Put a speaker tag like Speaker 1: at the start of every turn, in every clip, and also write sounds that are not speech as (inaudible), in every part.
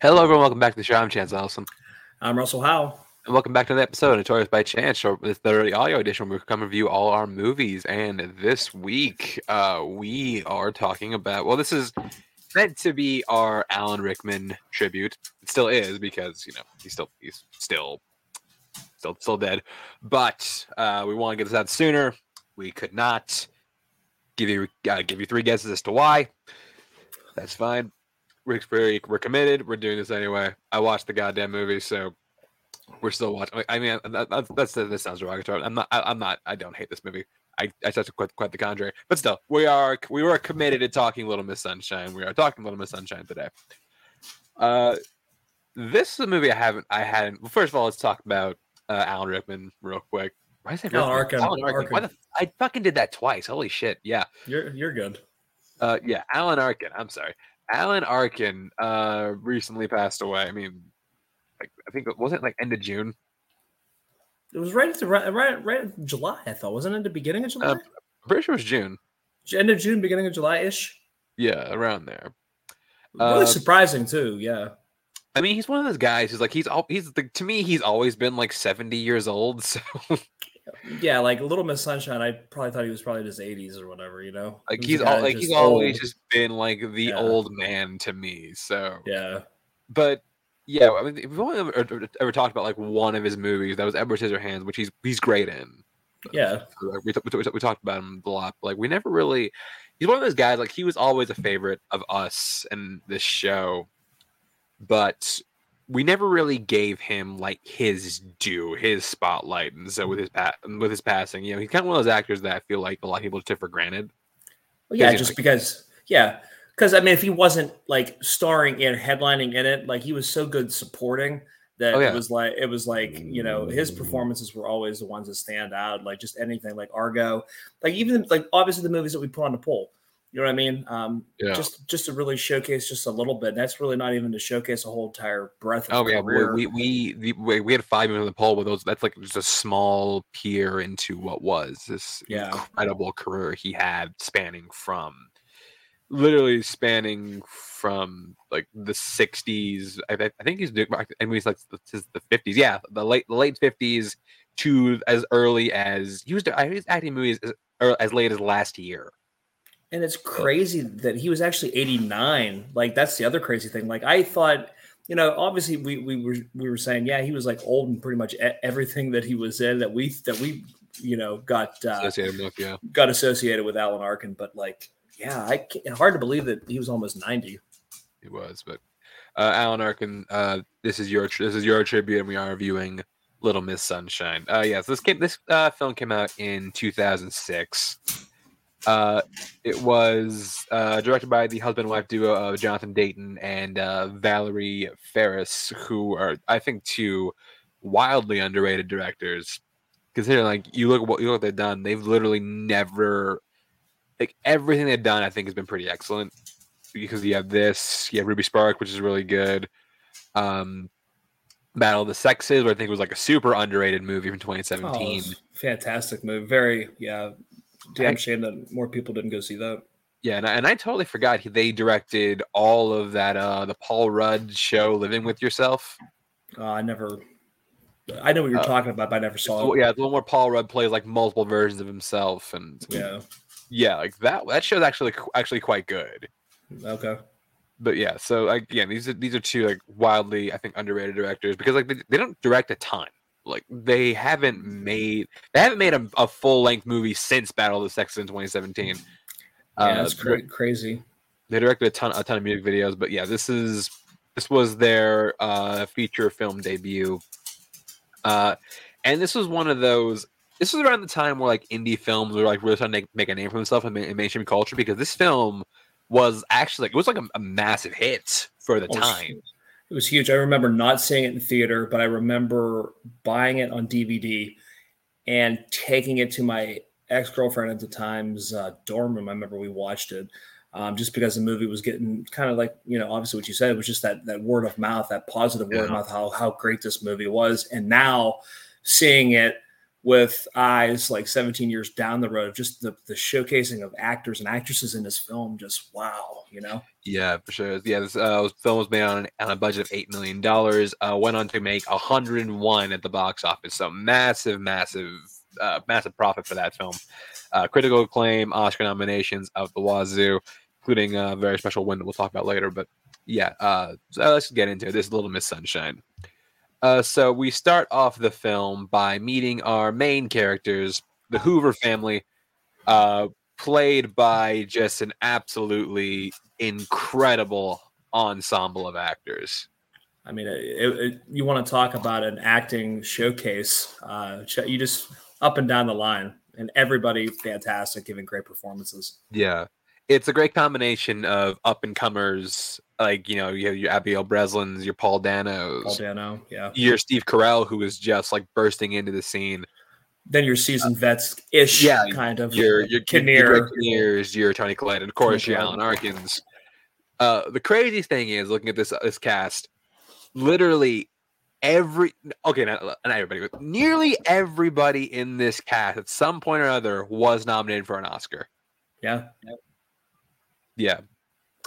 Speaker 1: Hello, everyone. Welcome back to the show. I'm Chance Ellison.
Speaker 2: I'm Russell Howell.
Speaker 1: And welcome back to the episode of Notorious by Chance. Is the audio edition where we come review all our movies. And this week, uh, we are talking about, well, this is meant to be our Alan Rickman tribute. It still is because, you know, he's still, he's still, still, still dead. But uh, we want to get this out sooner. We could not give you, uh, give you three guesses as to why. That's fine. We're, we're, we're committed. We're doing this anyway. I watched the goddamn movie, so we're still watching. I mean, that, that's, that's this sounds derogatory. I'm not. I, am not. I don't hate this movie. I I to quite quite the contrary. But still, we are we were committed to talking Little Miss Sunshine. We are talking Little Miss Sunshine today. Uh, this is a movie I haven't. I hadn't. Well, first of all, let's talk about uh, Alan Rickman real quick.
Speaker 2: Why is it Alan Arkin? Alan Arkin.
Speaker 1: Arkin. Why the, I fucking did that twice. Holy shit! Yeah,
Speaker 2: you're you're good.
Speaker 1: Uh, yeah, Alan Arkin. I'm sorry. Alan Arkin uh, recently passed away. I mean, like, I think it wasn't like end of June.
Speaker 2: It was right at the right right, right July. I thought wasn't it the beginning of July? Uh,
Speaker 1: I'm pretty sure it was June.
Speaker 2: End of June, beginning of July ish.
Speaker 1: Yeah, around there.
Speaker 2: Really uh, surprising too. Yeah.
Speaker 1: I mean, he's one of those guys who's like he's all he's the, to me he's always been like seventy years old. (laughs) So
Speaker 2: yeah, like Little Miss Sunshine, I probably thought he was probably in his eighties or whatever, you know.
Speaker 1: Like he's all, like he's old. always just been like the yeah. old man to me. So
Speaker 2: yeah,
Speaker 1: but yeah, I mean, we've only ever, ever, talked about like one of his movies. That was Edward Scissorhands, which he's he's great in.
Speaker 2: Yeah,
Speaker 1: so, like, we, we, we, talked about him a lot. Like we never really. He's one of those guys. Like he was always a favorite of us and this show, but we never really gave him like his due, his spotlight. And so with his pa- with his passing, you know, he's kind of one of those actors that I feel like a lot of people took for granted.
Speaker 2: Well, yeah, just like, because, yeah, because I mean, if he wasn't like starring in headlining in it, like he was so good supporting that oh, yeah. it was like it was like you know his mm. performances were always the ones that stand out. Like just anything like Argo, like even like obviously the movies that we put on the poll you know what I mean? Um, yeah. Just just to really showcase just a little bit. That's really not even to showcase a whole entire breadth.
Speaker 1: Of oh yeah, we we, we we had five minutes of the poll with those. That's like just a small peer into what was this yeah. incredible career he had, spanning from literally spanning from like the 60s. I, I think he's doing and he's like the 50s. Yeah, the late the late 50s to as early as he was. I was acting movies as, as late as last year.
Speaker 2: And it's crazy that he was actually 89. Like that's the other crazy thing. Like I thought, you know, obviously we we were we were saying, yeah, he was like old and pretty much everything that he was in that we that we you know got uh,
Speaker 1: associated with, yeah,
Speaker 2: got associated with Alan Arkin. But like, yeah, I can't, hard to believe that he was almost 90.
Speaker 1: He was, but uh, Alan Arkin, uh, this is your this is your tribute, and we are reviewing Little Miss Sunshine. Uh, yes, this came this uh, film came out in 2006. Uh, it was uh, directed by the husband and wife duo of Jonathan Dayton and uh, Valerie Faris, who are, I think, two wildly underrated directors. Considering, like, you look at what you look what they've done, they've literally never, like, everything they've done, I think, has been pretty excellent. Because you have this, you have Ruby Spark, which is really good. Um, Battle of the Sexes, where I think it was like a super underrated movie from 2017. Oh,
Speaker 2: fantastic movie. Very, yeah, damn shame that more people didn't go see that.
Speaker 1: Yeah, and I, and I totally forgot they directed all of that uh the Paul Rudd show Living with Yourself.
Speaker 2: Uh, I never I know what you're uh, talking about, but I never saw
Speaker 1: it. Yeah, the one where Paul Rudd plays like multiple versions of himself and
Speaker 2: Yeah.
Speaker 1: Yeah, like that that show's actually actually quite good.
Speaker 2: Okay.
Speaker 1: But yeah, so again, these are these are two like wildly I think underrated directors because like they, they don't direct a ton like they haven't made they haven't made a, a full length movie since Battle of the Sexes in 2017.
Speaker 2: Yeah, uh, that's cra- crazy.
Speaker 1: They directed a ton a ton of music videos, but yeah, this is this was their uh, feature film debut. Uh, and this was one of those. This was around the time where like indie films were like really trying to make, make a name for themselves in, in mainstream culture because this film was actually like it was like a, a massive hit for the oh, time.
Speaker 2: It was huge. I remember not seeing it in theater, but I remember buying it on DVD and taking it to my ex girlfriend at the time's uh, dorm room. I remember we watched it um, just because the movie was getting kind of like you know obviously what you said it was just that that word of mouth, that positive yeah. word of mouth, how how great this movie was. And now seeing it with eyes like 17 years down the road. Just the, the showcasing of actors and actresses in this film, just wow, you know?
Speaker 1: Yeah, for sure. Yeah, this uh, film was made on, on a budget of $8 million, uh, went on to make 101 at the box office. So massive, massive, uh, massive profit for that film. Uh, critical acclaim, Oscar nominations of the Wazoo, including a very special one that we'll talk about later. But yeah, uh, so let's get into it. This Little Miss Sunshine. Uh, so we start off the film by meeting our main characters, the Hoover family, uh, played by just an absolutely incredible ensemble of actors.
Speaker 2: I mean, it, it, you want to talk about an acting showcase? Uh, you just up and down the line, and everybody fantastic, giving great performances.
Speaker 1: Yeah, it's a great combination of up and comers like you know you have your Abigail Breslins, your Paul Danos,
Speaker 2: Paul Dano, yeah,
Speaker 1: your Steve Carell who is just like bursting into the scene.
Speaker 2: Then your seasoned uh, vets ish, yeah, kind of
Speaker 1: your your Kinnear, your, Kinnears, your Toni Collette, and of course your Alan Arkins. Uh, the crazy thing is looking at this this cast, literally every okay not, not everybody but nearly everybody in this cast at some point or other was nominated for an oscar.
Speaker 2: Yeah
Speaker 1: yeah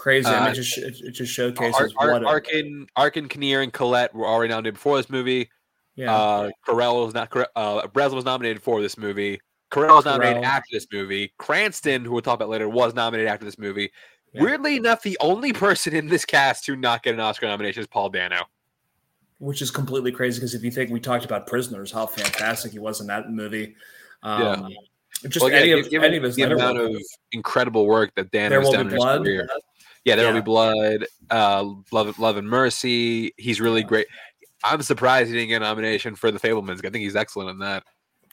Speaker 2: crazy. I mean, uh, it just it just showcases
Speaker 1: Ar- Ar- what Arkin, Arkin, Kinnear, and Collette were already nominated before this movie. Yeah, uh, Carell was not. Uh, Breslin was nominated for this movie. Carell was nominated Carell. after this movie. Cranston, who we'll talk about later, was nominated after this movie. Yeah. Weirdly enough, the only person in this cast to not get an Oscar nomination is Paul Dano.
Speaker 2: Which is completely crazy because if you think we talked about Prisoners, how fantastic he was in that movie. Um, yeah.
Speaker 1: Just well, any, yeah, of, given, any of his the amount of incredible work that Dan has done in his career. Yeah, there will be blood. Uh, love, love and mercy. He's really great. I'm surprised he didn't get a nomination for the Fabelmans. I think he's excellent in that.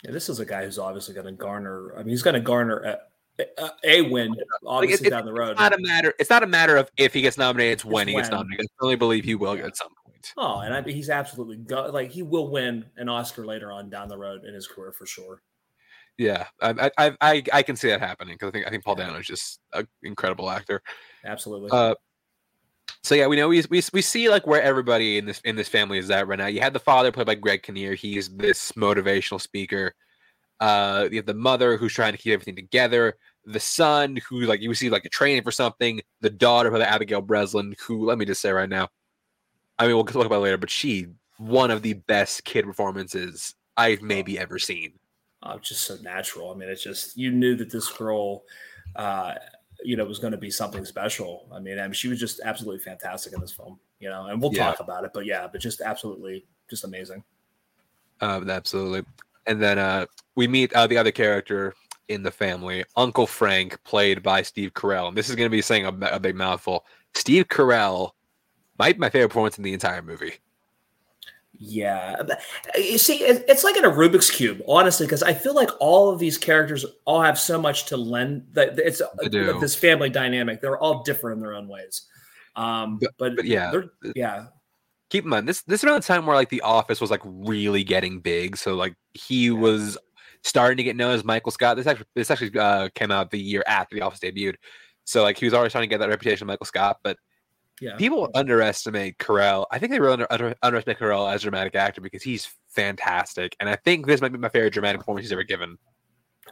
Speaker 2: Yeah, this is a guy who's obviously going to garner. I mean, he's going to garner a, a, a, win, obviously like it, down the road.
Speaker 1: It's not a matter. It's not a matter of if he gets nominated. It's, it's when he gets nominated. I firmly believe he will at some point.
Speaker 2: Oh, and I, he's absolutely go, like he will win an Oscar later on down the road in his career for sure.
Speaker 1: Yeah, I I I, I can see that happening because I think I think Paul yeah. Dano is just an incredible actor.
Speaker 2: Absolutely.
Speaker 1: Uh, so yeah, we know we, we we see like where everybody in this in this family is at right now. You had the father played by Greg Kinnear. He's this motivational speaker. Uh, you have the mother who's trying to keep everything together. The son who like you see like a training for something. The daughter by Abigail Breslin, who let me just say right now, I mean we'll talk about later, but she one of the best kid performances I've maybe ever seen
Speaker 2: uh, just so natural. I mean, it's just you knew that this girl, uh, you know, was going to be something special. I mean, I mean, she was just absolutely fantastic in this film. You know, and we'll yeah. talk about it, but yeah, but just absolutely, just amazing.
Speaker 1: Um, absolutely. And then uh, we meet uh, the other character in the family, Uncle Frank, played by Steve Carell. And this is going to be saying a, a big mouthful. Steve Carell might be my favorite performance in the entire movie.
Speaker 2: Yeah, uh, you see, it's like in a Rubik's cube, honestly, because I feel like all of these characters all have so much to lend. That it's this family dynamic. They're all different in their own ways. Um, but, but, but yeah, yeah.
Speaker 1: Keep in mind this this around the time where like The Office was like really getting big. So like he yeah. was starting to get known as Michael Scott. This actually this actually uh, came out the year after The Office debuted. So like he was already starting to get that reputation of Michael Scott, but yeah. People underestimate Carell. I think they really under, under, underestimate Carell as a dramatic actor because he's fantastic. And I think this might be my favorite dramatic performance he's ever given.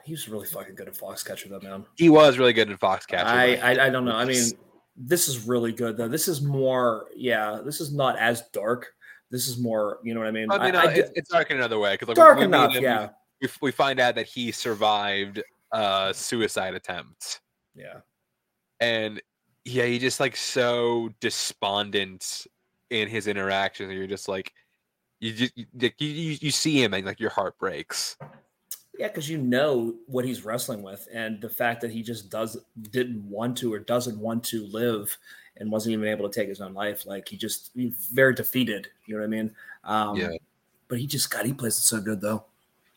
Speaker 2: He was really fucking good at Foxcatcher, though, man.
Speaker 1: He was really good at Foxcatcher.
Speaker 2: I, I, I don't know. I mean, this is really good, though. This is more, yeah, this is not as dark. This is more, you know what I mean?
Speaker 1: I mean, I, I uh, it's, it's, dark in another way.
Speaker 2: Like, dark we, enough, him, yeah.
Speaker 1: We, we find out that he survived a suicide attempt.
Speaker 2: Yeah.
Speaker 1: And yeah, he just like so despondent in his interactions. You're just like, you just you, you, you see him and like your heart breaks.
Speaker 2: Yeah, because you know what he's wrestling with, and the fact that he just does didn't want to or doesn't want to live, and wasn't even able to take his own life. Like he just he's very defeated. You know what I mean? Um, yeah. But he just got he plays it so good though.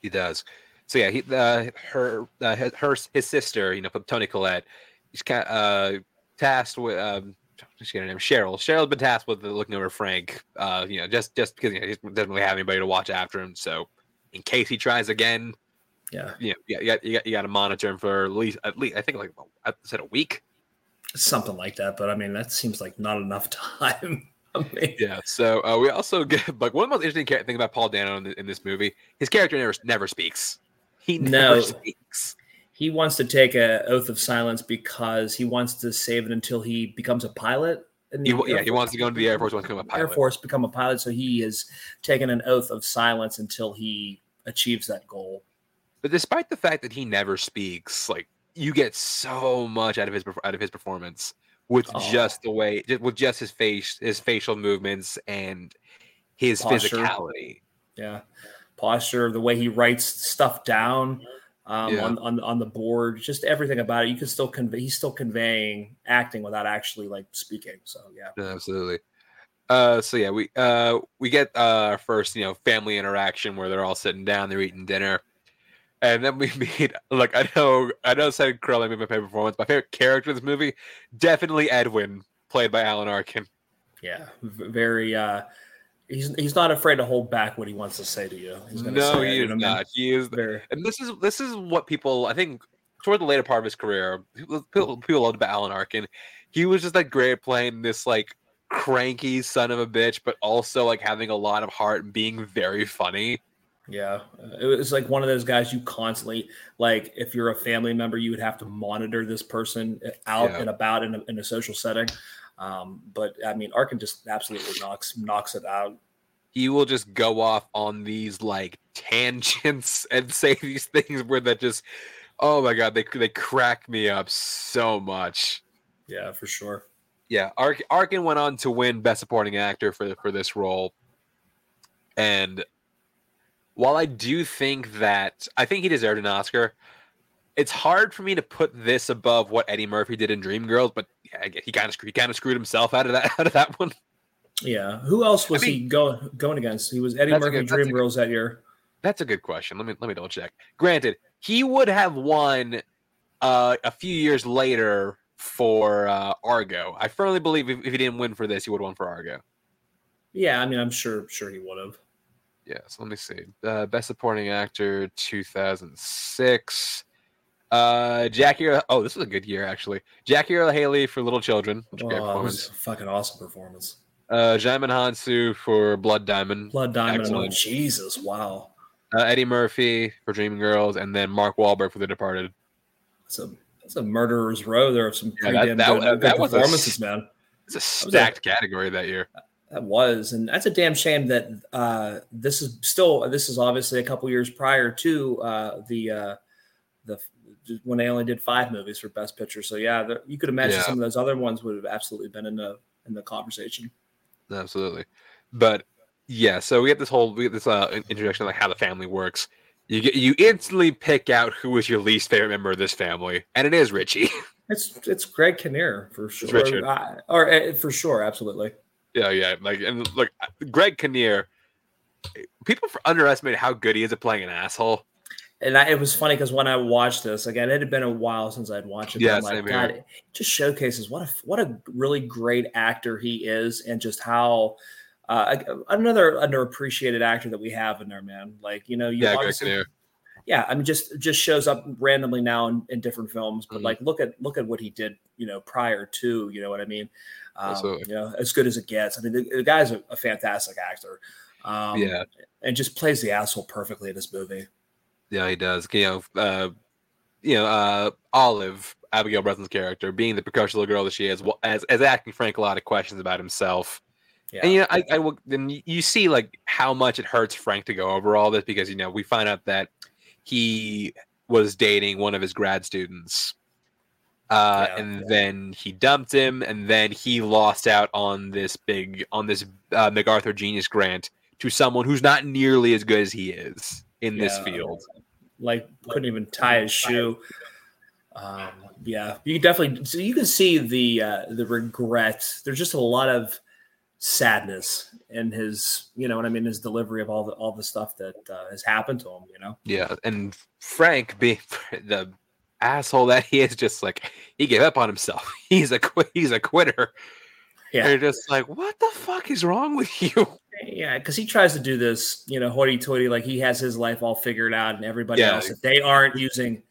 Speaker 1: He does. So yeah, he uh, her uh, her his sister, you know, Toni Collette. He's kind of, uh, tasked with um, just get her name Cheryl. Cheryl's been tasked with looking over Frank. Uh, you know, just just because you know, he doesn't really have anybody to watch after him. So in case he tries again,
Speaker 2: yeah,
Speaker 1: you know, you got you got you got to monitor him for at least at least I think like I said a week,
Speaker 2: something like that. But I mean, that seems like not enough (laughs) time.
Speaker 1: yeah. So uh, we also get like one of the most interesting thing about Paul Dano in, the, in, this movie. His character never never speaks. He never no. (laughs) speaks.
Speaker 2: He wants to take a oath of silence because he wants to save it until he becomes a pilot.
Speaker 1: He, yeah, he wants to go into the Air Force. Wants to become a pilot.
Speaker 2: Air Force, become a pilot. So he has taken an oath of silence until he achieves that goal.
Speaker 1: But despite the fact that he never speaks, like you get so much out of his out of his performance with oh. just the way with just his face his facial movements and his posture. physicality
Speaker 2: yeah posture the way he writes stuff down um, yeah. on, on on the board just everything about it you can still convey he's still conveying acting without actually like speaking so yeah
Speaker 1: absolutely uh so yeah we uh we get uh first you know family interaction where they're all sitting down they're eating dinner and then we (laughs) meet like I know I know said Crowley made my favorite performance. My favorite character in this movie, definitely Edwin, played by Alan Arkin.
Speaker 2: Yeah, very uh he's he's not afraid to hold back what he wants to say to you.
Speaker 1: no, he is not. He is there, and this is this is what people I think toward the later part of his career, people, people loved about Alan Arkin. He was just like great playing this like cranky son of a bitch, but also like having a lot of heart and being very funny.
Speaker 2: Yeah, it was like one of those guys you constantly like. If you're a family member, you would have to monitor this person out yeah. and about in a, in a social setting. Um, but I mean, Arkin just absolutely knocks knocks it out.
Speaker 1: He will just go off on these like tangents (laughs) and say these things where that just, oh my god, they they crack me up so much.
Speaker 2: Yeah, for sure.
Speaker 1: Yeah, Ark, Arkin went on to win Best Supporting Actor for for this role, and while I do think that I think he deserved an Oscar, it's hard for me to put this above what Eddie Murphy did in Dreamgirls. But yeah, he kind of he kind of screwed himself out of that (laughs) out of that one.
Speaker 2: Yeah, who else was I mean, he going going against? He was Eddie Murphy good, Dreamgirls that year.
Speaker 1: That's a good question. Let me let me double check. Granted, he would have won uh, a few years later for uh, Argo. I firmly believe if, if he didn't win for this, he would have won for Argo.
Speaker 2: Yeah, I mean, I'm sure sure he would have.
Speaker 1: Yeah, so let me see. Uh, Best Supporting Actor 2006. Uh, Jackie. Oh, this was a good year actually. Jackie Haley for Little Children.
Speaker 2: Which oh, was a fucking awesome performance.
Speaker 1: Uh, Djimon Hounsou for Blood Diamond.
Speaker 2: Blood Diamond. Oh, Jesus, wow.
Speaker 1: Uh, Eddie Murphy for Dreamgirls, and then Mark Wahlberg for The Departed.
Speaker 2: That's a that's a murderer's row there of some pretty yeah, that, damn that, good, that, good performances, a, man.
Speaker 1: It's a stacked a, category that year.
Speaker 2: That was, and that's a damn shame that uh, this is still. This is obviously a couple years prior to uh, the uh, the when they only did five movies for Best Picture. So yeah, you could imagine yeah. some of those other ones would have absolutely been in the in the conversation.
Speaker 1: Absolutely, but yeah. So we get this whole we get this uh, introduction of like how the family works. You get you instantly pick out who is your least favorite member of this family, and it is Richie. (laughs)
Speaker 2: It's it's Greg Kinnear for sure, uh, or uh, for sure, absolutely.
Speaker 1: Yeah, yeah. Like and look, Greg Kinnear. People underestimate how good he is at playing an asshole.
Speaker 2: And I, it was funny because when I watched this again, it had been a while since I'd watched it.
Speaker 1: Yeah, like, God,
Speaker 2: it just showcases what a what a really great actor he is, and just how uh, another underappreciated actor that we have in there, man. Like you know, you
Speaker 1: yeah, Kinnear
Speaker 2: yeah, I mean, just just shows up randomly now in, in different films, but mm-hmm. like look at look at what he did, you know, prior to, you know what I mean? Um, you know, as good as it gets. I mean, the, the guy's a, a, fantastic actor. Um,
Speaker 1: yeah,
Speaker 2: and just plays the asshole perfectly in this movie.
Speaker 1: Yeah, he does. You know, uh, you know, uh, Olive, Abigail Breslin's character, being the precocious little girl that she is, as as asking Frank a lot of questions about himself. Yeah. And you know, I, I will. Then you see like how much it hurts Frank to go over all this because you know we find out that he was dating one of his grad students. Uh, yeah, and yeah. then he dumped him, and then he lost out on this big on this uh, MacArthur Genius Grant to someone who's not nearly as good as he is in yeah, this field.
Speaker 2: Like couldn't even tie his shoe. Um, yeah, you definitely so you can see the uh, the regret. There's just a lot of sadness in his, you know what I mean, his delivery of all the all the stuff that uh, has happened to him. You know.
Speaker 1: Yeah, and Frank being (laughs) the asshole that he is, just like he gave up on himself. (laughs) He's a he's a quitter. Yeah, you're just like, what the fuck is wrong with you?
Speaker 2: Yeah, because he tries to do this, you know, hoity-toity, like he has his life all figured out, and everybody yeah. else, if they aren't using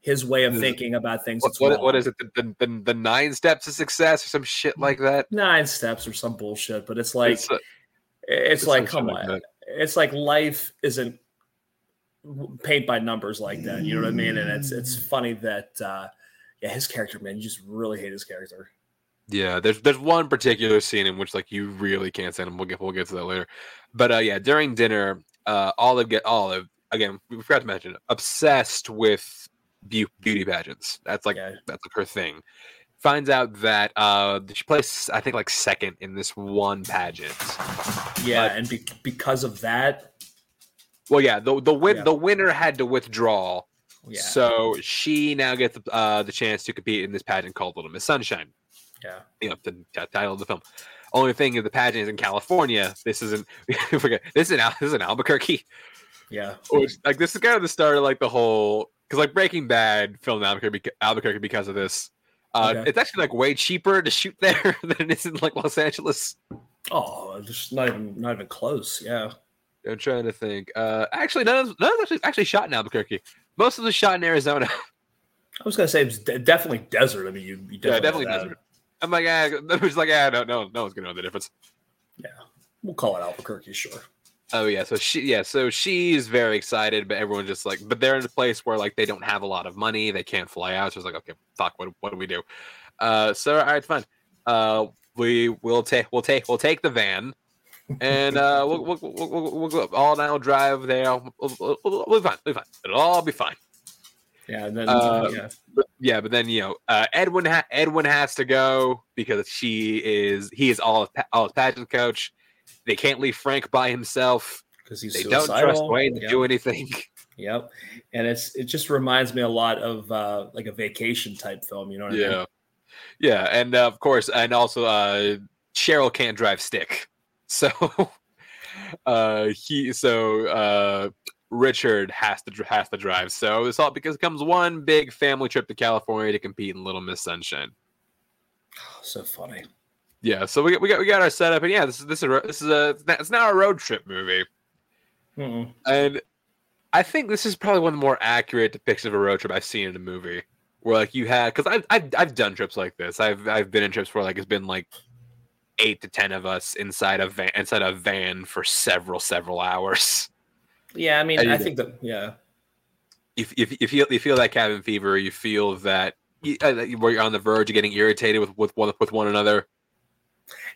Speaker 2: his way of thinking about things.
Speaker 1: What, what, what is it? The, the, the, nine steps to success or some shit like that?
Speaker 2: Nine steps or some bullshit. But it's like, it's, a, it's, it's like, come on. Like it's like life isn't paint by numbers like that. You know what I mean? And it's it's funny that uh yeah, his character, man, you just really hate his character.
Speaker 1: Yeah, there's there's one particular scene in which like you really can't stand him. We'll get we'll get to that later. But uh yeah, during dinner, uh Olive get Olive again, we forgot to mention obsessed with beauty pageants. That's like yeah. that's like her thing. Finds out that uh she placed I think like second in this one pageant.
Speaker 2: Yeah, and be- because of that,
Speaker 1: well, yeah, the the win yeah. the winner had to withdraw. Yeah. So she now gets uh, the chance to compete in this pageant called Little Miss Sunshine.
Speaker 2: Yeah.
Speaker 1: You know, the title of the film. Only thing is the pageant is in California. This isn't (laughs) forget this is in this is in Albuquerque.
Speaker 2: Yeah.
Speaker 1: Which, like this is kind of the start of like the whole because like Breaking Bad filmed Albuquerque, Albuquerque because of this. Uh, okay. It's actually like way cheaper to shoot there (laughs) than it is in like Los Angeles.
Speaker 2: Oh, just not even not even close. Yeah.
Speaker 1: I'm trying to think. Uh, actually, none of none of actually actually shot in Albuquerque. Most of them shot in Arizona.
Speaker 2: I was gonna say it's definitely desert. I mean, you, you definitely
Speaker 1: yeah, definitely desert. I'm like, yeah, it was like, yeah, no, no, no one's gonna know the difference.
Speaker 2: Yeah, we'll call it Albuquerque, sure.
Speaker 1: Oh yeah, so she yeah, so she's very excited, but everyone's just like, but they're in a place where like they don't have a lot of money, they can't fly out. So it's like, okay, fuck, what what do we do? Uh, so all right, fine. Uh, we will take we'll take we'll take the van and uh, we'll, we'll, we'll, we'll, go all down, drive there. We'll, we'll, we'll, be fine. We'll be fine. It'll all be fine.
Speaker 2: Yeah, then uh, yeah.
Speaker 1: But, yeah, but then you know, uh, Edwin ha- Edwin has to go because she is he is all all his pageant coach. They can't leave Frank by himself
Speaker 2: because he's
Speaker 1: they
Speaker 2: suicidal.
Speaker 1: don't trust Dwayne to do anything. (laughs)
Speaker 2: Yep, and it's it just reminds me a lot of uh, like a vacation type film. You know what
Speaker 1: yeah.
Speaker 2: I mean?
Speaker 1: Yeah, and uh, of course, and also uh, Cheryl can't drive stick. (laughs) So (laughs) uh he so uh Richard has to has to drive. So it's all because it comes one big family trip to California to compete in Little Miss Sunshine.
Speaker 2: Oh, (sighs) so funny.
Speaker 1: Yeah, so we got we got we got our setup, and yeah, this is this is a, this is a it's now a road trip movie,
Speaker 2: Mm-mm.
Speaker 1: and I think this is probably one of the more accurate depictions of a road trip I've seen in a movie. Where like you had, because I've, I've I've done trips like this. I've I've been in trips where like it's been like eight to ten of us inside a van inside a van for several several hours. (laughs)
Speaker 2: Yeah, I mean, and I think that yeah.
Speaker 1: If if you feel you feel that cabin fever, you feel that you, uh, where you're on the verge of getting irritated with with one with one another.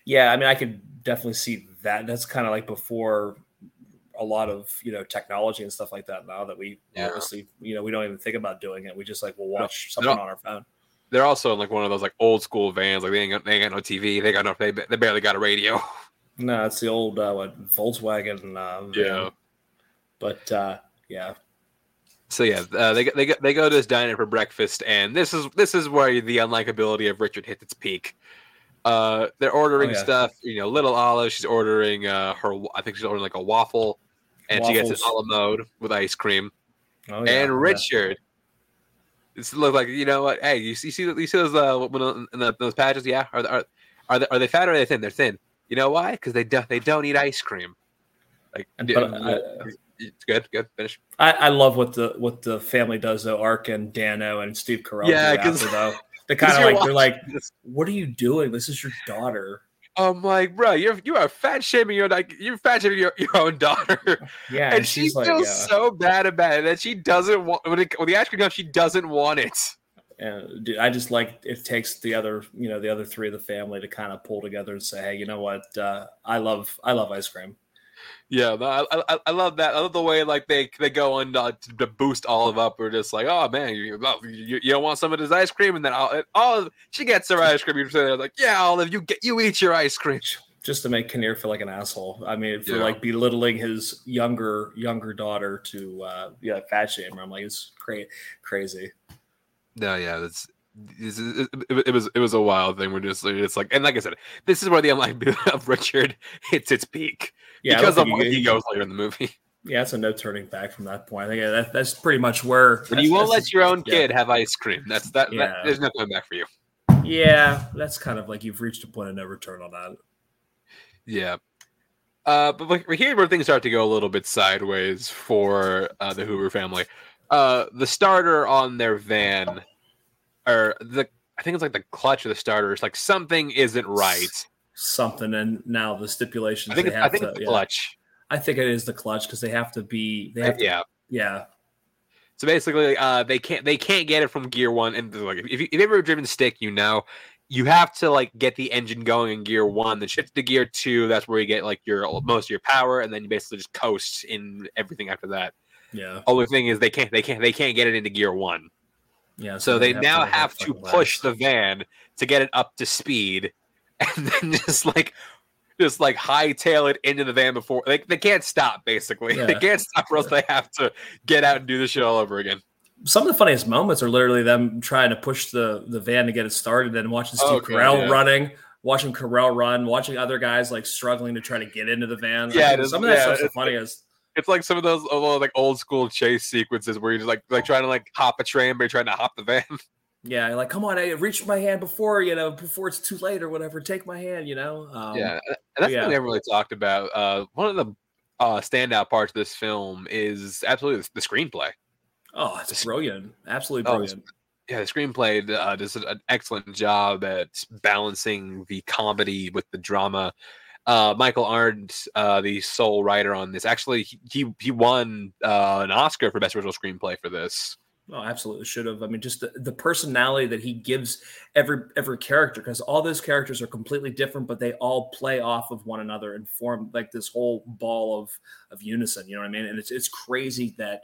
Speaker 2: Yeah, I mean, I could definitely see that. That's kind of like before a lot of you know technology and stuff like that. Now that we yeah. obviously you know we don't even think about doing it. We just like we'll watch no, something on our phone
Speaker 1: they're also in like one of those like old school vans. Like they ain't got, they ain't got no TV. They got no. They, they barely got a radio.
Speaker 2: No, it's the old uh, what Volkswagen. Uh,
Speaker 1: yeah,
Speaker 2: but uh, yeah.
Speaker 1: So yeah, uh, they they they go to this diner for breakfast, and this is this is where the unlikability of Richard hits its peak. Uh, they're ordering oh, yeah. stuff. You know, little Olive. She's ordering uh, her. I think she's ordering like a waffle, and Waffles. she gets an a la mode with ice cream. Oh, yeah, and Richard. Yeah it looks like you know what? Hey, you see, you see, you see those uh, when, in the, those patches? Yeah, are are are they, are they fat or are they thin? They're thin. You know why? Because they don't they don't eat ice cream. Like, but, uh, it's good, good. Finish.
Speaker 2: I, I love what the what the family does though. Ark and Dano and Steve Carell.
Speaker 1: Yeah, because though
Speaker 2: they kind of like they're like, "What are you doing? This is your daughter."
Speaker 1: I'm like, bro, you're you are fat shaming your like you're fat shaming your, your own daughter.
Speaker 2: Yeah,
Speaker 1: and, and she feels like, yeah. so bad about it that she doesn't want when, it, when the ice cream comes, she doesn't want it.
Speaker 2: Yeah, dude, I just like it takes the other, you know, the other three of the family to kind of pull together and say, hey, you know what, uh, I love, I love ice cream.
Speaker 1: Yeah, I, I, I love that. I love the way like they they go on uh, to boost Olive up. We're just like, oh man, you, you, you don't want some of this ice cream, and then Olive she gets her ice cream. You're saying like, yeah, Olive, you get you eat your ice cream.
Speaker 2: Just to make Kinnear feel like an asshole. I mean, for yeah. like belittling his younger younger daughter to uh, yeah fat shame. I'm like, it's cra- crazy.
Speaker 1: No, yeah, that's it, was it was a wild thing. We're just it's like, and like I said, this is where the unlikability of Richard (laughs) hits its peak yeah, because of what he goes later in the movie. (laughs)
Speaker 2: Yeah, it's a no turning back from that point. I think that, that's pretty much where.
Speaker 1: You won't let your own kid have ice cream, that's that, yeah. that. There's no coming back for you.
Speaker 2: Yeah, that's kind of like you've reached a point of no return on that.
Speaker 1: Yeah. Uh, but like, here where things start to go a little bit sideways for uh, the Hoover family. uh, the starter on their van, or the I think it's like the clutch of the starters. Like something isn't right.
Speaker 2: Something, and now the stipulations.
Speaker 1: I think, I think to, the yeah. clutch.
Speaker 2: I think it is the clutch because they have to be. They have to,
Speaker 1: yeah,
Speaker 2: yeah.
Speaker 1: So basically, uh, they can't they can't get it from gear one. And like, if, you, if you've ever driven stick, you know you have to like get the engine going in gear one, then shift to gear two. That's where you get like your most of your power, and then you basically just coast in everything after that.
Speaker 2: Yeah.
Speaker 1: Only thing is they can't they can't they can't get it into gear one.
Speaker 2: Yeah.
Speaker 1: So, so they, now have to push the van to get it up to speed, (laughs) and then just like just like hightail it into the van before like they can't stop basically. (laughs) Yeah. They can't stop or else they have to get out and do the shit all over again
Speaker 2: some of the funniest moments are literally them trying to push the the van to get it started and watching Steve okay, Carell yeah. running, watching Carell run, watching other guys like struggling to try to get into the van.
Speaker 1: Yeah,
Speaker 2: like, some of that yeah, stuff's the funniest.
Speaker 1: It's like some of those like old school chase sequences where you're just like like trying to like hop a train, but you're trying to hop the van. (laughs)
Speaker 2: Yeah, like come on, I reached my hand before you know before it's too late or whatever. Take my hand, you know.
Speaker 1: Um, yeah, and that's yeah. what we never really talked about. Uh, one of the uh, standout parts of this film is absolutely the screenplay.
Speaker 2: Oh, it's brilliant! Absolutely oh, brilliant. Oh,
Speaker 1: yeah, the screenplay uh, does an excellent job at balancing the comedy with the drama. Uh, Michael Arndt, uh, the sole writer on this, actually he he won uh, an Oscar for best original screenplay for this.
Speaker 2: Oh, absolutely should have. I mean, just the, the personality that he gives every every character, because all those characters are completely different, but they all play off of one another and form like this whole ball of of unison. You know what I mean? And it's it's crazy that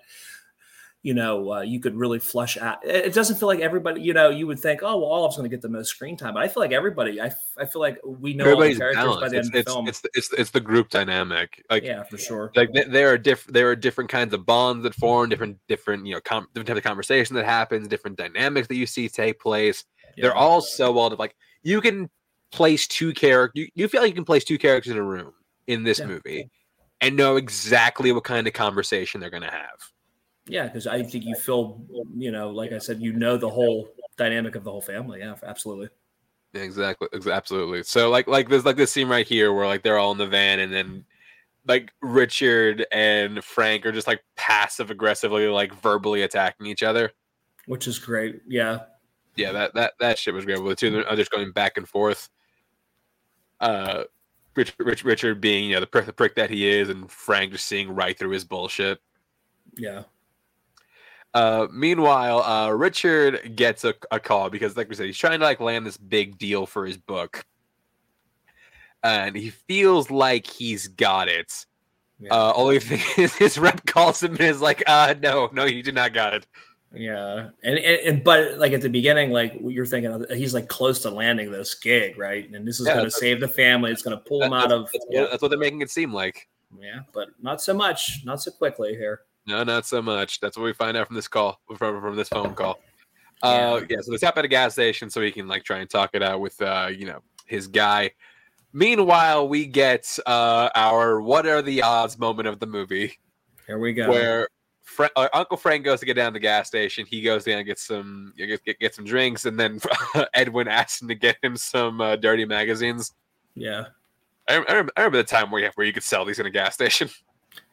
Speaker 2: you know, uh, you could really flush out. It doesn't feel like everybody, you know, you would think, oh, well, Olive's going to get the most screen time. But I feel like everybody, I, I feel like we know Everybody's all the characters balanced. by the
Speaker 1: it's,
Speaker 2: end of the film.
Speaker 1: It's, the, it's, it's the group dynamic. Like,
Speaker 2: yeah, for sure.
Speaker 1: Like there are different, there are different kinds of bonds that form, different, different, you know, com- different type of conversation that happens, different dynamics that you see take place. Yeah, They're all so well, like you can place two characters. You, you feel like you can place two characters in a room in this yeah. movie and know exactly what kind of conversation they're going to have.
Speaker 2: Yeah, because I think you feel, you know, like I said, you know the whole dynamic of the whole family. Yeah, absolutely.
Speaker 1: Exactly, absolutely. So like, like there's like this scene right here where like they're all in the van, and then like Richard and Frank are just like passive aggressively, like verbally attacking each other,
Speaker 2: which is great. Yeah,
Speaker 1: yeah, that that that shit was great. With the two of them just going back and forth. Uh, Rich, Rich, Richard being you know the prick, the prick that he is, and Frank just seeing right through his bullshit.
Speaker 2: Yeah.
Speaker 1: Uh, meanwhile, uh, Richard gets a, a call because, like we said, he's trying to like land this big deal for his book, and he feels like he's got it. Yeah. Uh, only thing is, his rep calls him and is like, "Uh, no, no, you did not got it."
Speaker 2: Yeah, and, and, and but like at the beginning, like you're thinking, he's like close to landing this gig, right? And this is yeah, going to save the family. It's going to pull him out of.
Speaker 1: That's, yeah. that's what they're making it seem like.
Speaker 2: Yeah, but not so much, not so quickly here.
Speaker 1: No, not so much. That's what we find out from this call, from, from this phone call. Uh, yeah. yeah. So they stop at a gas station so he can like try and talk it out with, uh, you know, his guy. Meanwhile, we get uh, our "What are the odds?" moment of the movie.
Speaker 2: Here we go.
Speaker 1: Where Fra- uh, Uncle Frank goes to get down to the gas station. He goes down and gets some get, get, get some drinks, and then (laughs) Edwin asks him to get him some uh, dirty magazines.
Speaker 2: Yeah,
Speaker 1: I, I, remember, I remember the time where you, where you could sell these in a gas station. (laughs)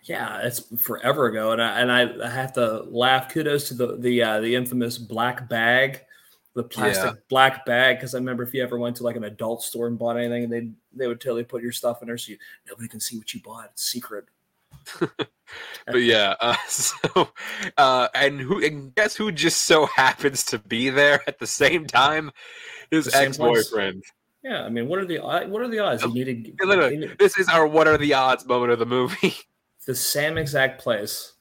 Speaker 2: Yeah, it's forever ago, and I and I have to laugh. Kudos to the the uh, the infamous black bag, the plastic yeah. black bag. Because I remember if you ever went to like an adult store and bought anything, they they would totally put your stuff in there so you, nobody can see what you bought. It's secret. (laughs)
Speaker 1: but yeah, uh, (laughs) so uh, and who and guess who just so happens to be there at the same time? His ex boyfriend.
Speaker 2: Yeah, I mean, what are the what are the odds? You
Speaker 1: need to, this is our what are the odds moment of the movie. (laughs)
Speaker 2: the same exact place.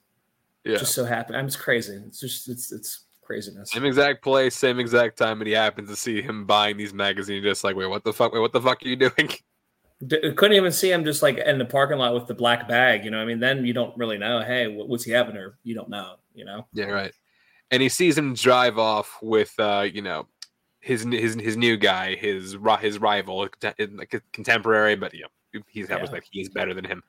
Speaker 1: Yeah.
Speaker 2: Just so happen. I'm mean, it's crazy. It's just it's it's craziness.
Speaker 1: Same exact place, same exact time, and he happens to see him buying these magazines. Just like, wait, what the fuck? Wait, what the fuck are you doing? (laughs)
Speaker 2: D- couldn't even see him just like in the parking lot with the black bag. You know, I mean, then you don't really know. Hey, what's he having? Or you don't know. You know.
Speaker 1: Yeah, right. And he sees him drive off with, uh, you know, his his his new guy, his his rival, like a contemporary, but you know, he's yeah. like he's better than him.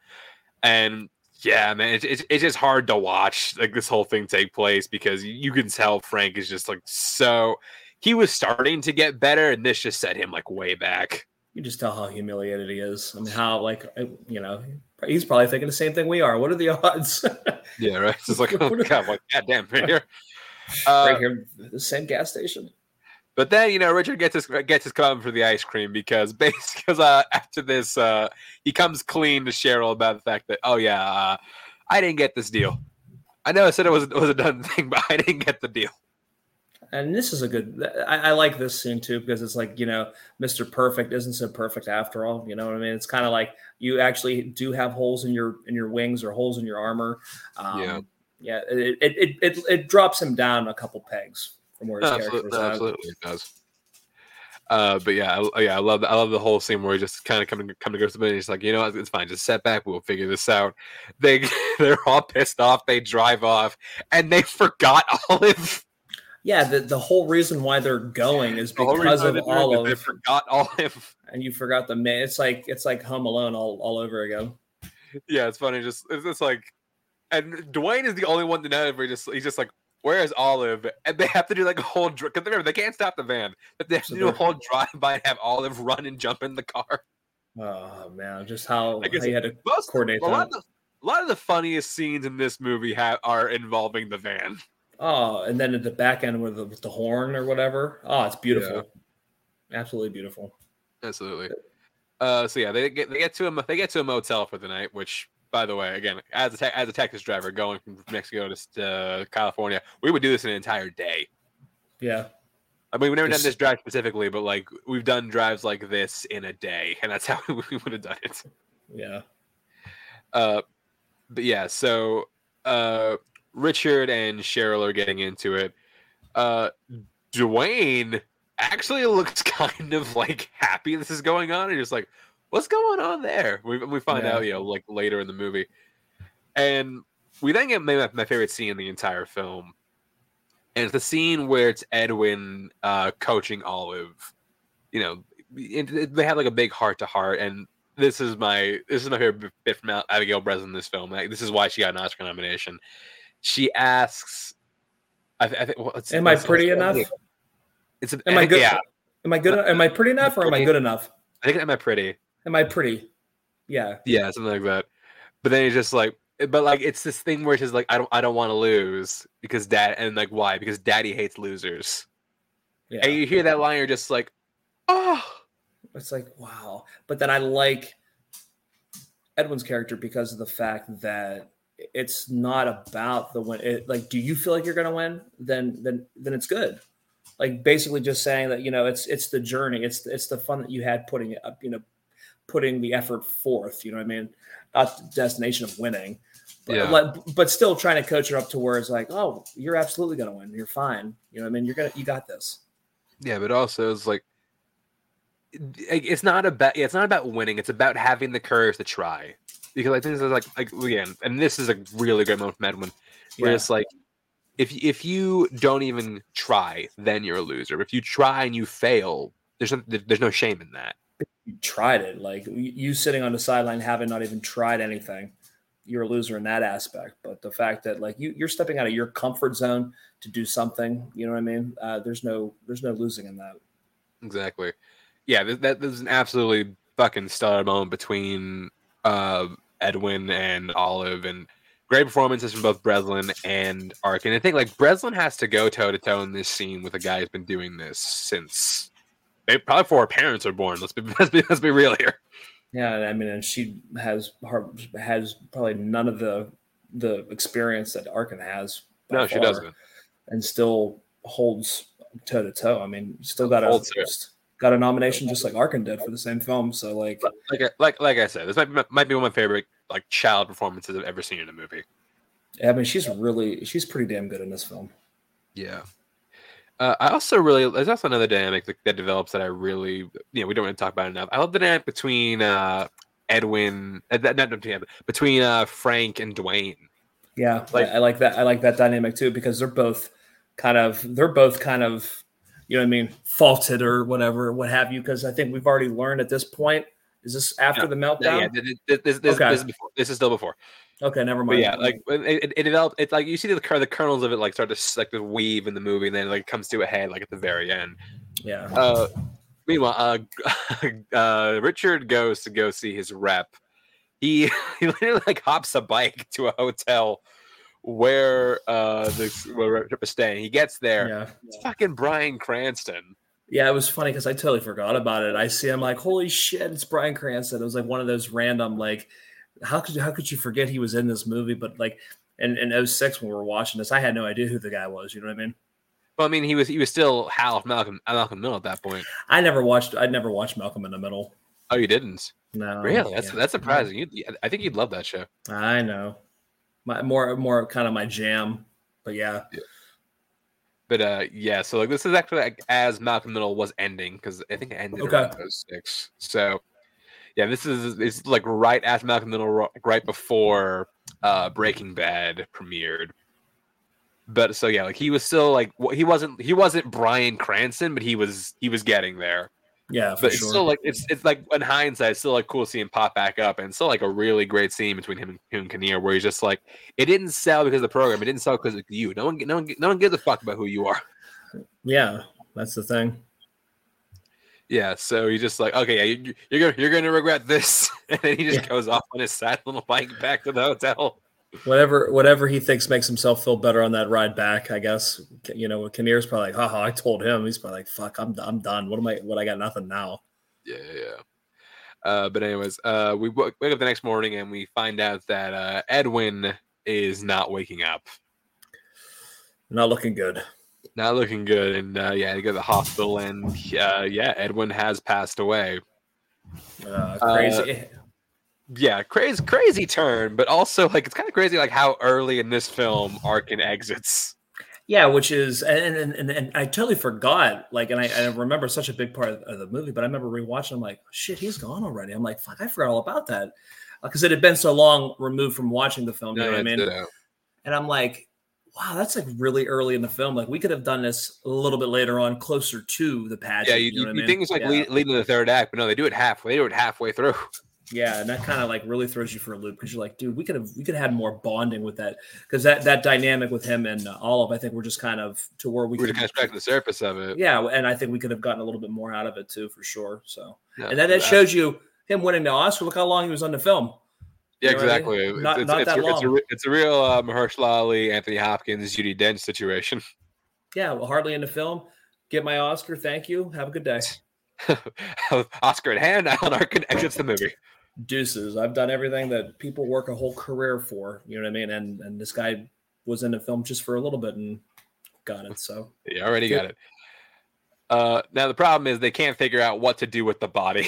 Speaker 1: And yeah, man, it's, it's, it's just hard to watch like this whole thing take place because you can tell Frank is just like so. He was starting to get better, and this just set him like way back.
Speaker 2: You just tell how humiliated he is. I mean, how like you know he's probably thinking the same thing we are. What are the odds?
Speaker 1: yeah, right. It's like (laughs) oh god, like goddamn, (laughs) right here,
Speaker 2: uh, right here, the same gas station.
Speaker 1: But then you know Richard gets his gets his coming for the ice cream because (laughs) because uh, after this uh, he comes clean to Cheryl about the fact that oh yeah uh, I didn't get this deal. I know I said it was it was a done (laughs) thing, but I didn't get the deal.
Speaker 2: And this is a good. I, I like this scene too because it's like you know Mr. Perfect isn't so perfect after all. You know what I mean? It's kind of like you actually do have holes in your in your wings or holes in your armor. Um, yeah, yeah. It, it it it drops him down a couple pegs from where his absolutely, character was absolutely
Speaker 1: it does. Uh, but yeah, I, yeah, I love I love the whole scene where he just kind of come to come to grips with it. He's like, you know, it's fine, just set back. We'll figure this out. They (laughs) they're all pissed off. They drive off, and they forgot (laughs) Olive.
Speaker 2: Yeah, the, the whole reason why they're going is because of Olive.
Speaker 1: They forgot Olive,
Speaker 2: and you forgot the man. It's like it's like Home Alone all, all over again.
Speaker 1: Yeah, it's funny. Just it's just like, and Dwayne is the only one to know. Where he just he's just like, where is Olive? And they have to do like a whole because remember they can't stop the van, but they have to do a whole drive by and have Olive run and jump in the car.
Speaker 2: Oh man, just how, i how you had to most, coordinate
Speaker 1: a lot, the, a lot, of the, funniest scenes in this movie have, are involving the van.
Speaker 2: Oh, and then at the back end with the, with the horn or whatever. Oh, it's beautiful. Yeah. Absolutely beautiful.
Speaker 1: Absolutely. Uh, so yeah, they get they get to a they get to a motel for the night, which by the way, again, as a te- as a Texas driver going from Mexico to uh, California, we would do this an entire day.
Speaker 2: Yeah.
Speaker 1: I mean, we've never done this drive specifically, but like we've done drives like this in a day, and that's (laughs) how we would have done it.
Speaker 2: Yeah.
Speaker 1: Uh, but yeah, so uh, Richard and Cheryl are getting into it. Uh, Dwayne actually looks (laughs) kind of like happy this is going on, and just like, what's going on there? We, we find yeah. out, you know, like later in the movie. And we then get maybe my favorite scene in the entire film. And it's the scene where it's Edwin uh, coaching Olive. You know, it, it, they have like a big heart to heart. And this is my this is my favorite bit from Abigail Breslin in this film. Like, this is why she got an Oscar nomination. She asks, I, I think, well,
Speaker 2: "Am I pretty enough? It's a, am I good? Yeah. Am I good? Am I pretty enough, or am I good enough?
Speaker 1: I think am I pretty?
Speaker 2: Am I pretty? Yeah.
Speaker 1: Yeah, something like that. But then he's just like, but like it's this thing where it's just like I don't I don't want to lose because dad and like why because daddy hates losers. Yeah. And you hear that line, you're just like, oh.
Speaker 2: It's like wow. But then I like Edwin's character because of the fact that it's not about the win. It, like, do you feel like you're going to win? Then, then, then it's good. Like, basically, just saying that you know, it's it's the journey. It's it's the fun that you had putting it up. You know, putting the effort forth. You know what I mean? Not the destination of winning, but, yeah. but still trying to coach her up to where it's like, oh, you're absolutely going to win. You're fine. You know what I mean? You're gonna, you got this.
Speaker 1: Yeah, but also it's like, it's not about, yeah, it's not about winning. It's about having the courage to try. Because I think this is like, like again, and this is a really good moment from Edwin, where yeah. it's like, if if you don't even try, then you're a loser. If you try and you fail, there's no, there's no shame in that
Speaker 2: tried it. Like you sitting on the sideline having not even tried anything, you're a loser in that aspect. But the fact that like you you're stepping out of your comfort zone to do something, you know what I mean? Uh, there's no there's no losing in that.
Speaker 1: Exactly. Yeah, that, that was an absolutely fucking stellar moment between uh, Edwin and Olive, and great performances from both Breslin and Arkin. And I think like Breslin has to go toe to toe in this scene with a guy who's been doing this since maybe probably before her parents are born. Let's be (laughs) let's be let's be real here.
Speaker 2: Yeah, I mean, and she has her has probably none of the the experience that Arkin has.
Speaker 1: No, she doesn't,
Speaker 2: and still holds toe to toe. I mean, still got a got a nomination just like Arkin did for the same film. So like,
Speaker 1: like like like I said, this might be, might be one of my favorite like child performances I've ever seen in a movie.
Speaker 2: Yeah, I mean, she's really she's pretty damn good in this film.
Speaker 1: Yeah. Uh, I also really there's also another dynamic that, that, develops that I really you know we don't want to talk about enough. I love the dynamic between uh, Edwin, uh, not, between, between uh, Frank and Dwayne.
Speaker 2: Yeah, like I like that. I like that dynamic too because they're both kind of they're both kind of you know what I mean faulted or whatever what have you because I think we've already learned at this point. Is this after the meltdown? Yeah, this,
Speaker 1: this, this, okay. this, is before, this is still before.
Speaker 2: Okay, never mind.
Speaker 1: But yeah, like it, it developed. It's like you see the the kernels of it like start to like the weave in the movie, and then like comes to a head like at the very end.
Speaker 2: Yeah.
Speaker 1: Uh, Meanwhile, uh, (laughs) uh, Richard goes to go see his rep. He (laughs) he literally like hops a bike to a hotel where uh the where Rip is staying. He gets there. Yeah. It's fucking Bryan Cranston.
Speaker 2: Yeah, it was funny because I totally forgot about it. I see him like, holy shit, it's Bryan Cranston. It was like one of those random like, how could how could you forget he was in this movie? But like in, in 06 when we were watching this, I had no idea who the guy was. You know what I mean?
Speaker 1: Well, I mean, he was he was still Hal Malcolm Malcolm Middle at that point.
Speaker 2: I never watched. I'd never watched Malcolm in the Middle.
Speaker 1: Oh, you didn't?
Speaker 2: No.
Speaker 1: Really? That's yeah. that's surprising. You, I think you'd love that show.
Speaker 2: I know my more more kind of my jam. But yeah. yeah.
Speaker 1: But uh yeah, so like this is actually like as Malcolm Middle was ending because I think it ended okay. around six. So yeah, this is it's like right after Malcolm Middle, right before uh Breaking Bad premiered. But so yeah, like he was still like he wasn't he wasn't Bryan Cranston, but he was he was getting there.
Speaker 2: Yeah,
Speaker 1: but it's sure. still like it's it's like in hindsight, it's still like cool to see him pop back up, and still like a really great scene between him and, him and Kinnear, where he's just like, it didn't sell because of the program, it didn't sell because of you. No one, no one, no one gives a fuck about who you are.
Speaker 2: Yeah, that's the thing.
Speaker 1: Yeah, so he's just like, okay, yeah, you, you're gonna you're gonna regret this, (laughs) and then he just yeah. goes off on his sad little bike back to the hotel
Speaker 2: whatever whatever he thinks makes himself feel better on that ride back. I guess you know Kinnear's probably like, haha, I told him. He's probably like, fuck, I'm I'm done. What am I? What I got nothing now.
Speaker 1: Yeah, yeah. Uh, but anyways, uh, we wake up the next morning and we find out that uh, Edwin is not waking up.
Speaker 2: Not looking good.
Speaker 1: Not looking good, and uh, yeah, they go to the hospital, and uh, yeah, Edwin has passed away.
Speaker 2: Uh, crazy
Speaker 1: yeah, crazy, crazy turn, but also like it's kind of crazy, like how early in this film Arkin exits.
Speaker 2: Yeah, which is and and, and, and I totally forgot. Like, and I, I, remember such a big part of the movie, but I remember rewatching. I'm like, shit, he's gone already. I'm like, fuck, I forgot all about that because uh, it had been so long removed from watching the film. You know what I mean? And I'm like, wow, that's like really early in the film. Like, we could have done this a little bit later on, closer to the pageant.
Speaker 1: Yeah, you, you, know you, you think it's like yeah. leading to the third act, but no, they do it halfway. They do it halfway through.
Speaker 2: Yeah, and that kind of like really throws you for a loop because you're like, dude, we could have we could have had more bonding with that because that that dynamic with him and uh, Olive, I think we're just kind of to where we
Speaker 1: we're kind of scratching the surface of it.
Speaker 2: Yeah, and I think we could have gotten a little bit more out of it too, for sure. So, yeah, and then that shows you him winning the Oscar. Look how long he was on the film.
Speaker 1: Yeah, exactly. Not, it's, not it's, that it's, long. It's a, it's a real uh, Mahershala Ali, Anthony Hopkins, Judi Dench situation. (laughs)
Speaker 2: Yeah, well, hardly in the film. Get my Oscar. Thank you. Have a good day. (laughs)
Speaker 1: Oscar in hand, Alan Arkin exits the movie
Speaker 2: deuces. I've done everything that people work a whole career for. You know what I mean? And and this guy was in the film just for a little bit and got it. So (laughs)
Speaker 1: he already got it. Uh, now the problem is they can't figure out what to do with the body.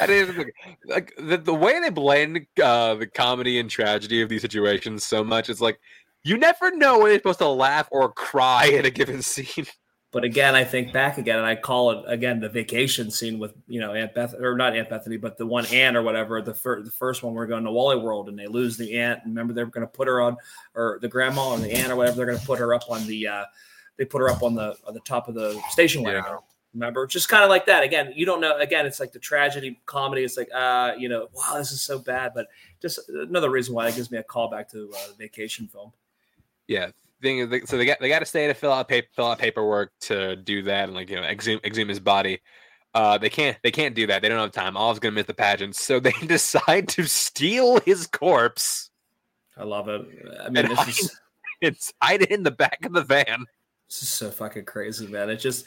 Speaker 1: I didn't like the, the way they blend uh, the comedy and tragedy of these situations so much. It's like you never know when you're supposed to laugh or cry in a given scene. (laughs)
Speaker 2: But again, I think back again, and I call it again the vacation scene with you know Aunt Beth or not Aunt Bethany, but the one aunt or whatever. The first the first one where we're going to Wally World, and they lose the aunt. Remember they're going to put her on, or the grandma and the aunt or whatever. They're going to put her up on the. Uh, they put her up on the on the top of the station wagon. Yeah. Remember, just kind of like that. Again, you don't know. Again, it's like the tragedy comedy. It's like, uh, you know, wow, this is so bad. But just another reason why it gives me a call back to uh, the vacation film.
Speaker 1: Yeah, thing is, so they got they got to stay to fill out paper, fill out paperwork to do that and like you know exhume exhume his body. Uh, they can't they can't do that. They don't have time. Olive's gonna miss the pageant, so they (laughs) decide to steal his corpse.
Speaker 2: I love it. I mean, this
Speaker 1: hide, is (laughs) it's hide it in the back of the van.
Speaker 2: This is so fucking crazy, man. It just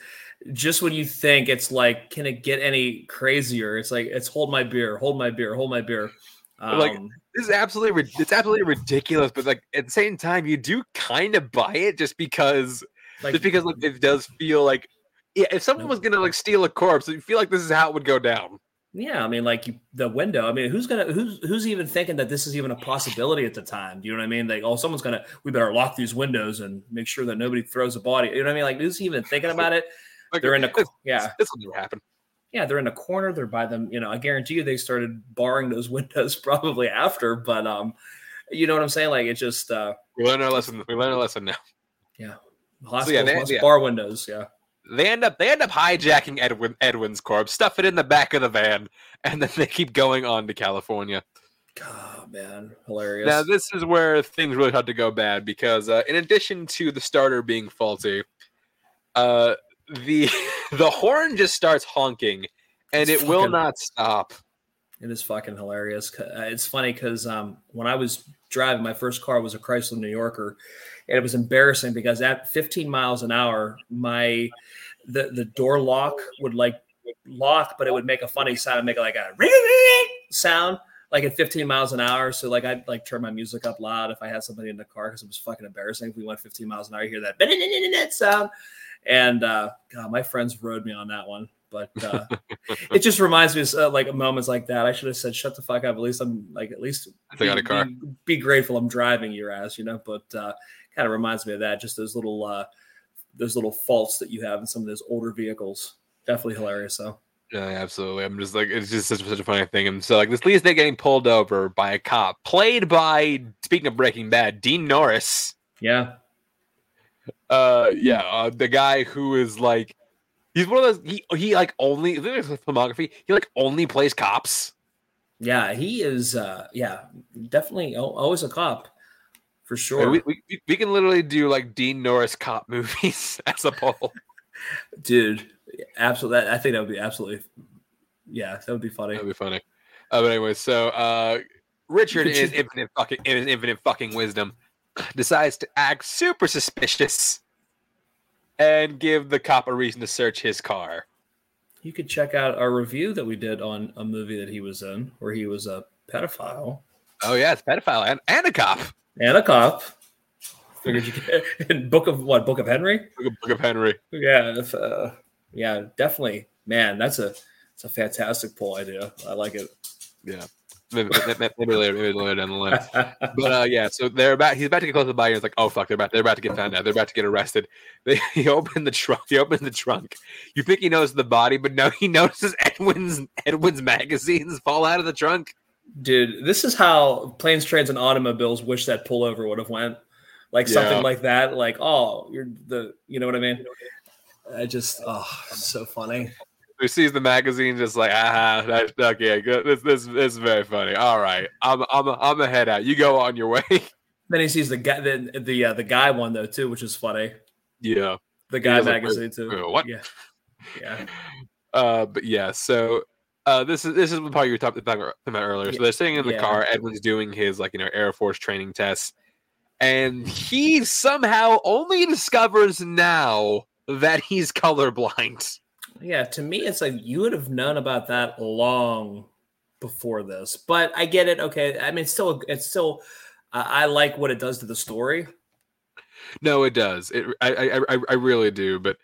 Speaker 2: just when you think it's like, can it get any crazier? It's like it's hold my beer, hold my beer, hold my beer.
Speaker 1: Um, like this is absolutely it's absolutely ridiculous, but like at the same time, you do kind of buy it just because like, just because like it does feel like yeah, if someone was gonna like steal a corpse, you feel like this is how it would go down.
Speaker 2: Yeah, I mean, like you, the window. I mean, who's gonna who's who's even thinking that this is even a possibility at the time? Do you know what I mean? Like, oh, someone's gonna we better lock these windows and make sure that nobody throws a body. You know what I mean? Like, who's even thinking about it? (laughs) Like, They're in the yeah.
Speaker 1: This will never happen
Speaker 2: yeah, they're in a corner. They're by them. You know, I guarantee you they started barring those (laughs) windows probably after. But um, you know what I'm saying? Like it just uh,
Speaker 1: we learned our lesson. We learned our lesson now.
Speaker 2: Yeah, hospital so yeah, they, yeah. bar windows. Yeah.
Speaker 1: They end up they end up hijacking Edwin Edwin's corpse, stuff it in the back of the van, and then they keep going on to California.
Speaker 2: Oh man, hilarious.
Speaker 1: Now this is where things really start to go bad because uh, in addition to the starter being faulty, uh, the (laughs) the horn just starts honking, and it's it fucking, will not stop.
Speaker 2: It is fucking hilarious. Uh, it's funny because um, when I was driving, my first car was a Chrysler New Yorker, and it was embarrassing because at 15 miles an hour, my the the door lock would like lock, but it would make a funny sound, make like a ring (laughs) sound like at 15 miles an hour. So like I'd like turn my music up loud if I had somebody in the car because it was fucking embarrassing. If we went 15 miles an hour, you hear that (laughs) sound. And uh, God, my friends rode me on that one. But uh, it just reminds me of uh, like moments like that. I should have said, "Shut the fuck up." At least I'm like, at least
Speaker 1: be, got a car.
Speaker 2: Be, be, grateful I'm driving your ass, you know. But uh, kind of reminds me of that. Just those little, uh, those little faults that you have in some of those older vehicles. Definitely hilarious, though.
Speaker 1: Yeah, absolutely. I'm just like it's just such, such a funny thing. And so like this leads to getting pulled over by a cop, played by speaking of Breaking Bad, Dean Norris.
Speaker 2: Yeah.
Speaker 1: Uh yeah, uh, the guy who is like he's one of those he he like only there's his filmography, he like only plays cops.
Speaker 2: Yeah, he is uh yeah, definitely always a cop. For sure.
Speaker 1: We, we, we can literally do like Dean Norris cop (laughs) movies as a poll.
Speaker 2: Dude, absolutely. I think that would be absolutely. Yeah, that would be funny.
Speaker 1: That would be funny. Uh, but anyway, so uh, Richard is (laughs) infinite fucking in his infinite fucking wisdom decides to act super suspicious and give the cop a reason to search his car.
Speaker 2: You could check out our review that we did on a movie that he was in, where he was a pedophile.
Speaker 1: Oh yeah, it's pedophile and, and a cop.
Speaker 2: And a cop. Figured you could (laughs) in Book of what? Book of Henry.
Speaker 1: Book of, Book of Henry.
Speaker 2: Yeah, if, uh, yeah, definitely. Man, that's a it's a fantastic poll idea. I like it.
Speaker 1: Yeah. Maybe, maybe, later, maybe later down the line. (laughs) But uh, yeah, so they're about. He's about to get close to the body. He's like, "Oh fuck, they're about. They're about to get found out. They're about to get arrested." (laughs) They, he opened the trunk. He opened the trunk. You think he knows the body, but no, he (laughs) notices Edwin's Edwin's magazines fall out of the trunk.
Speaker 2: Dude, this is how planes, trains, and automobiles wish that pullover would have went. Like something like that. Like, oh, you're the. You know what I mean? I just oh, so funny.
Speaker 1: He sees the magazine, just like ah, that's okay. Good. This, this, this is very funny. All right, I'm, I'm, I'm a head out. You go on your (laughs) way.
Speaker 2: Then he sees the guy, the the, uh, the guy one though too, which is funny.
Speaker 1: Yeah,
Speaker 2: the guy magazine like, too.
Speaker 1: What?
Speaker 2: Yeah, yeah. (laughs)
Speaker 1: Uh, but yeah, so uh, this is this is the part you were talking about earlier. So they're sitting in the yeah. car. Edwin's doing his like you know Air Force training tests, and he somehow only discovers now that he's colorblind.
Speaker 2: Yeah, to me, it's like you would have known about that long before this, but I get it. Okay, I mean, it's still, it's still, uh, I like what it does to the story.
Speaker 1: No, it does. It, I, I, I really do. But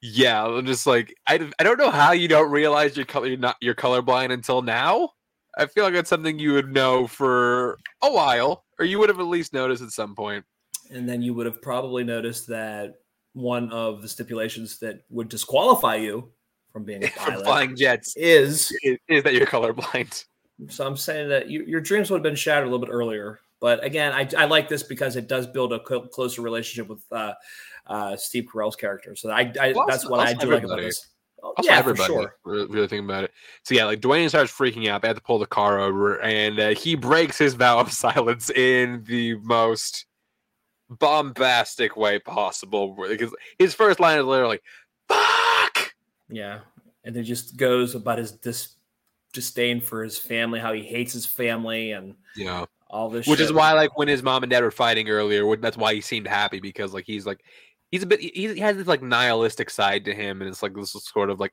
Speaker 1: yeah, I'm just like, I, I don't know how you don't realize you're color, you're not, you're colorblind until now. I feel like it's something you would know for a while, or you would have at least noticed at some point.
Speaker 2: And then you would have probably noticed that one of the stipulations that would disqualify you from being a (laughs) pilot from
Speaker 1: flying jets
Speaker 2: is,
Speaker 1: is, is that you're colorblind.
Speaker 2: So I'm saying that you, your dreams would have been shattered a little bit earlier. But again, I, I like this because it does build a closer relationship with uh, uh, Steve Carell's character. So I, I well, that's what I do like about this.
Speaker 1: Oh, yeah, everybody. Sure. Really think about it. So yeah, like Dwayne starts freaking out. They have to pull the car over, and uh, he breaks his vow of (laughs) silence in the most bombastic way possible. Because his first line is literally "fuck."
Speaker 2: Yeah, and then just goes about his dis- disdain for his family, how he hates his family, and
Speaker 1: yeah,
Speaker 2: all this.
Speaker 1: Which shit. is why, like, when his mom and dad were fighting earlier, that's why he seemed happy because, like, he's like, he's a bit, he has this like nihilistic side to him, and it's like this is sort of like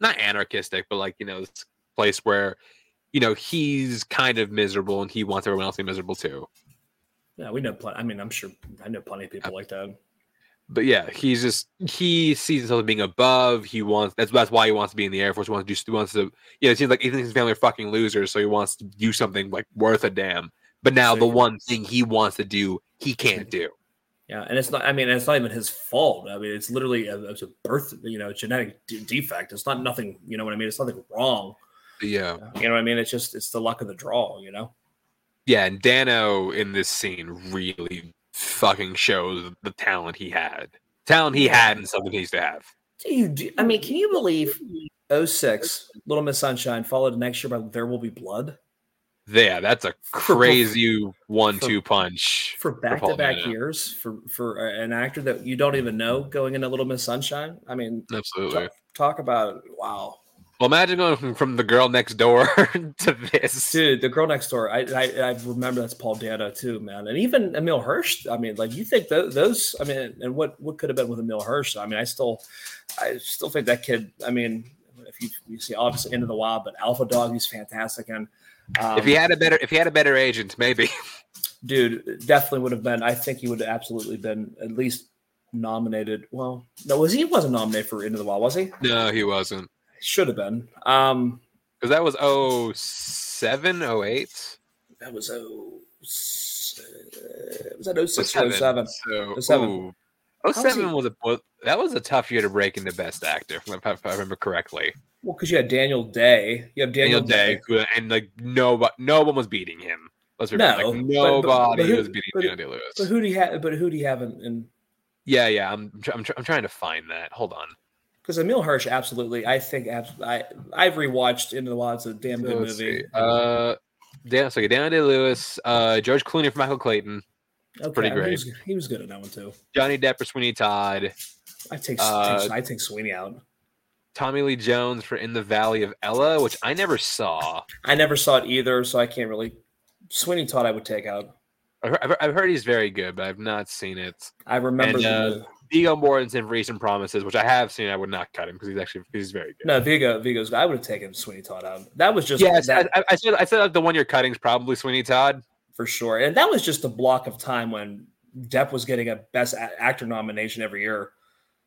Speaker 1: not anarchistic, but like you know, this place where you know he's kind of miserable and he wants everyone else to be miserable too.
Speaker 2: Yeah, we know plenty. I mean, I'm sure I know plenty of people like that.
Speaker 1: But yeah, he's just he sees himself being above. He wants that's that's why he wants to be in the Air Force. He wants to do he wants to you know it seems like he thinks his family are fucking losers, so he wants to do something like worth a damn. But now the one thing he wants to do, he can't do.
Speaker 2: Yeah, and it's not. I mean, it's not even his fault. I mean, it's literally a, it's a birth, you know, genetic d- defect. It's not nothing. You know what I mean? It's nothing wrong.
Speaker 1: Yeah.
Speaker 2: You know what I mean? It's just it's the luck of the draw. You know.
Speaker 1: Yeah, and Dano in this scene really fucking shows the talent he had. Talent he had and something he needs to have.
Speaker 2: Dude, I mean, can you believe 06, Little Miss Sunshine, followed next year by There Will Be Blood?
Speaker 1: Yeah, that's a (laughs) crazy one-two punch
Speaker 2: for back-to-back years for for an actor that you don't even know going into Little Miss Sunshine. I mean,
Speaker 1: absolutely.
Speaker 2: Talk, talk about wow.
Speaker 1: Well, imagine going from, the girl next door (laughs) to this,
Speaker 2: dude. The girl next door. I, I, I remember that's Paul Dano too, man, and even Emile Hirsch. I mean, like you think those, those I mean, and what what could have been with Emile Hirsch? I mean, I still, I still think that kid. I mean, if you, you see obviously Into the Wild, but Alpha Dog, he's fantastic, and
Speaker 1: um, if he had a better, if he had a better agent, maybe. (laughs)
Speaker 2: Dude, definitely would have been. I think he would have absolutely been at least nominated. Well, no, was he? wasn't nominated for Into the Wild, was he?
Speaker 1: No, he wasn't.
Speaker 2: Should have been. Um,
Speaker 1: because that was 07, 08?
Speaker 2: That was oh, was that 06 or 07?
Speaker 1: So, 07. 07 was a that was a tough year to break into Best Actor, if I, if I remember correctly.
Speaker 2: Well, because you had Daniel Day, you have Daniel, Daniel Day,
Speaker 1: Day, and like nobody, no one was beating him. Let's remember, no, like, nobody but, but who, was beating Daniel Day Lewis.
Speaker 2: But who do you have? But who do you have in? in...
Speaker 1: Yeah, yeah, I'm, I'm, I'm trying to find that. Hold on.
Speaker 2: Because Emile Hirsch, absolutely, I think I I've rewatched Into the Wild. It's a damn good movie.
Speaker 1: See. Uh, Dan, so Daniel Day Lewis, uh, George Clooney for Michael Clayton. Okay, pretty great. He
Speaker 2: was, he was, good at that one too.
Speaker 1: Johnny Depp for Sweeney Todd.
Speaker 2: I take, uh, I take Sweeney out.
Speaker 1: Tommy Lee Jones for In the Valley of Ella, which I never saw.
Speaker 2: I never saw it either, so I can't really. Sweeney Todd, I would take out.
Speaker 1: I've, I've heard he's very good, but I've not seen it.
Speaker 2: I remember and, uh,
Speaker 1: the... Viggo Mortensen for Eastern Promises, which I have seen. I would not cut him because he's actually he's very good.
Speaker 2: No, Viggo, Viggo's. I would have taken Sweeney Todd out. That was just
Speaker 1: yeah.
Speaker 2: That,
Speaker 1: I, I, said I said like the one you're cutting is probably Sweeney Todd
Speaker 2: for sure, and that was just a block of time when Depp was getting a Best Actor nomination every year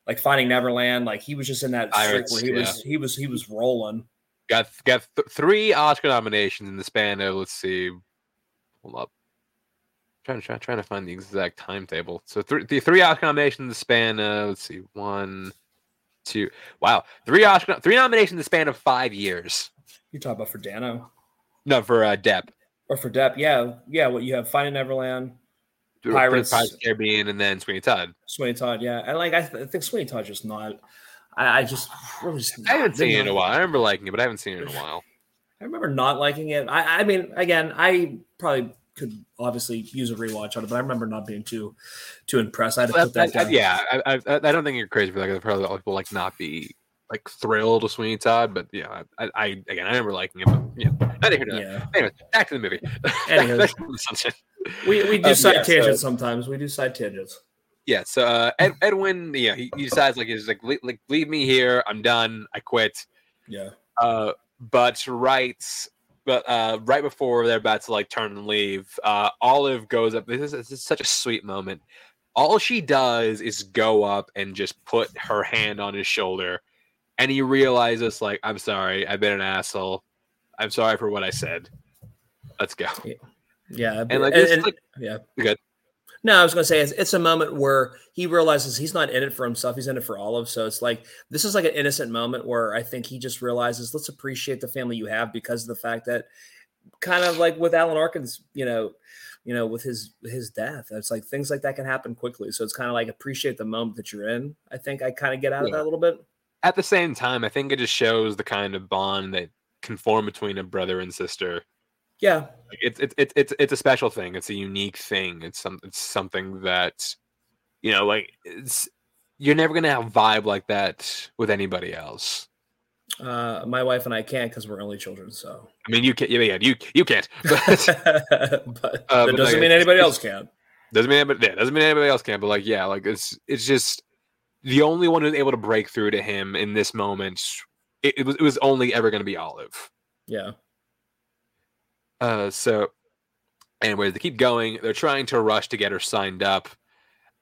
Speaker 2: like Finding Neverland. Like he was just in that Pirates, where he yeah. was he was he was rolling.
Speaker 1: Got got th- three Oscar nominations in the span of let's see, hold up. Trying to try, trying to find the exact timetable. So three the three Oscar nominations span of let's see one, two. Wow, three Oscar three nominations in the span of five years.
Speaker 2: You talk about for Dano?
Speaker 1: No, for uh, Depp.
Speaker 2: Or for Depp, yeah, yeah. What you have Finding Neverland,
Speaker 1: Pirates, Pirates Caribbean, and then Sweeney Todd.
Speaker 2: Sweeney Todd, yeah, and like I, th- I think Sweeney Todd just not. I, I just really just
Speaker 1: I haven't seen it in a while. I remember liking it, but I haven't seen it in a (laughs) while.
Speaker 2: I remember not liking it. I, I mean, again, I probably could obviously use a rewatch on it, but I remember not being too too impressed. I had to put that down.
Speaker 1: yeah, I, I, I, don't think you're crazy for that. Because probably a lot of people like not be like thrilled with Sweeney Todd, but yeah, I, I again I remember liking it. But yeah, not here. Yeah. Anyway, back to the movie. (laughs)
Speaker 2: we we do um, side yeah, tangents so, sometimes. We do side tangents.
Speaker 1: Yeah. So uh, Ed, Edwin, yeah, he, he decides like he's like, like leave me here. I'm done. I quit.
Speaker 2: Yeah.
Speaker 1: Uh, but right, but uh, right before they're about to like turn and leave, uh, Olive goes up. This is, this is such a sweet moment. All she does is go up and just put her hand on his shoulder, and he realizes like, I'm sorry, I've been an asshole. I'm sorry for what I said. Let's go.
Speaker 2: Yeah. Yeah,
Speaker 1: and like, and, and,
Speaker 2: like yeah,
Speaker 1: good.
Speaker 2: No, I was gonna say it's, it's, a moment where he realizes he's not in it for himself; he's in it for Olive. So it's like this is like an innocent moment where I think he just realizes let's appreciate the family you have because of the fact that, kind of like with Alan Arkin's, you know, you know, with his his death, it's like things like that can happen quickly. So it's kind of like appreciate the moment that you're in. I think I kind of get out yeah. of that a little bit.
Speaker 1: At the same time, I think it just shows the kind of bond that can form between a brother and sister
Speaker 2: yeah,
Speaker 1: it's it's it's it's it's a special thing. It's a unique thing. It's some it's something that you know, like it's you're never gonna have a vibe like that with anybody else.
Speaker 2: Uh, my wife and I can't because we're only children. So
Speaker 1: I mean, you can't. Yeah, yeah you you can't. (laughs) But,
Speaker 2: but uh, that doesn't like, mean anybody else can.
Speaker 1: Doesn't mean anybody. Yeah, doesn't mean anybody else can. But like, yeah, like it's it's just the only one who's able to break through to him in this moment. It, it was it was only ever going to be Olive.
Speaker 2: Yeah.
Speaker 1: Uh, so, anyways, they keep going. They're trying to rush to get her signed up.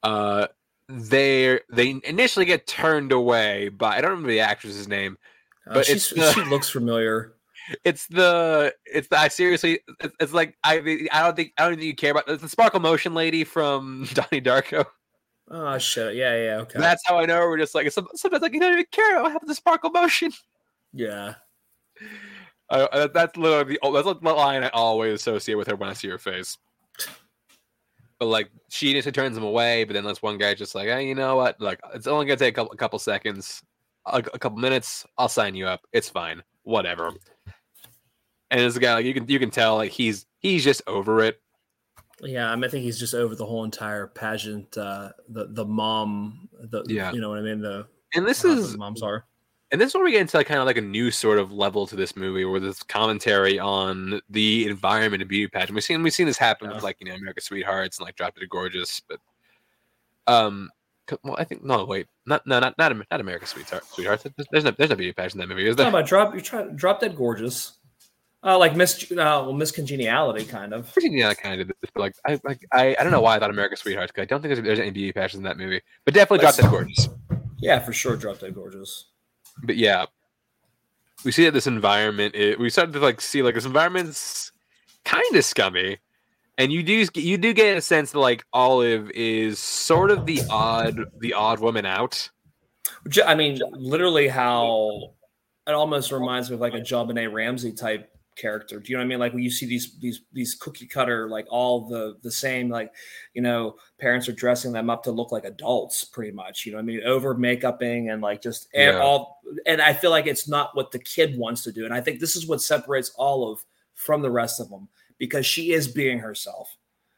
Speaker 1: Uh, they they initially get turned away by I don't remember the actress's name,
Speaker 2: uh, but the, she looks familiar. (laughs)
Speaker 1: It's the it's the I seriously it's, it's, like I I don't think I don't think you care about it's the Sparkle Motion lady from (laughs) Donnie Darko.
Speaker 2: Oh shit! Yeah, yeah, okay.
Speaker 1: That's how I know we're just like sometimes like you don't even care about having the Sparkle Motion.
Speaker 2: Yeah.
Speaker 1: Uh, that's literally the that's the line I always associate with her when I see her face. But like she initially turns him away, but then this one guy just like, hey, you know what? Like it's only gonna take a couple, a couple seconds, a, a couple minutes. I'll sign you up. It's fine. Whatever. and this guy like you can you can tell like he's he's just over it.
Speaker 2: Yeah, I, mean, I think he's just over the whole entire pageant. Uh, the the mom, the yeah, you know what I mean. The
Speaker 1: and this is
Speaker 2: moms are.
Speaker 1: And this is where we get into like, kind of like a new sort of level to this movie, where this commentary on the environment of beauty pageant. We've seen we've seen this happen yeah. with like you know America's Sweethearts and like Drop Dead Gorgeous, but um, well, I think no, wait, not no, not not, not America's Sweetheart, Sweethearts. There's no there's no beauty pageant in that movie, is there?
Speaker 2: about drop you try Drop Dead Gorgeous. Uh, like Miss, uh, well, Miss Congeniality, kind of.
Speaker 1: Yeah, kind of. Like, I, like, I, I don't know why I thought America's Sweethearts because I don't think there's, there's any beauty pageants in that movie, but definitely Drop Dead Gorgeous.
Speaker 2: Yeah, for sure, Drop Dead Gorgeous.
Speaker 1: But yeah, we see that this environment. It, we started to like see like this environment's kind of scummy, and you do you do get a sense that like Olive is sort of the odd the odd woman out.
Speaker 2: I mean, literally, how it almost reminds me of like a JonBenét Ramsey type character. Do you know what I mean? Like when you see these these these cookie cutter, like all the the same, like you know, parents are dressing them up to look like adults, pretty much. You know, I mean, over makeuping and like just and yeah. all. And I feel like it's not what the kid wants to do, and I think this is what separates Olive from the rest of them because she is being herself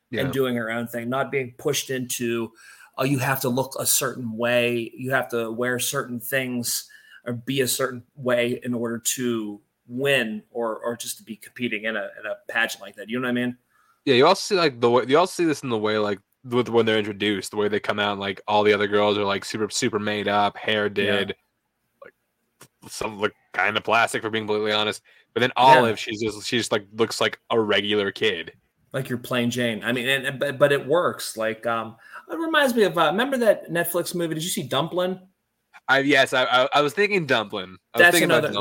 Speaker 2: yeah. and doing her own thing, not being pushed into. Oh, you have to look a certain way. You have to wear certain things or be a certain way in order to win or or just to be competing in a in a pageant like that. You know what I mean?
Speaker 1: Yeah, you also see like the way you also see this in the way like with when they're introduced, the way they come out and like all the other girls are like super super made up, hair did, yeah. like some look kind of plastic for being completely honest. But then Olive, yeah. she's just she just like looks like a regular kid.
Speaker 2: Like you're plain Jane. I mean, and, but, but it works. Like um, it reminds me of uh, remember that Netflix movie? Did you see Dumplin'?
Speaker 1: I yes, I, I, I was thinking dumpling. I
Speaker 2: that's another.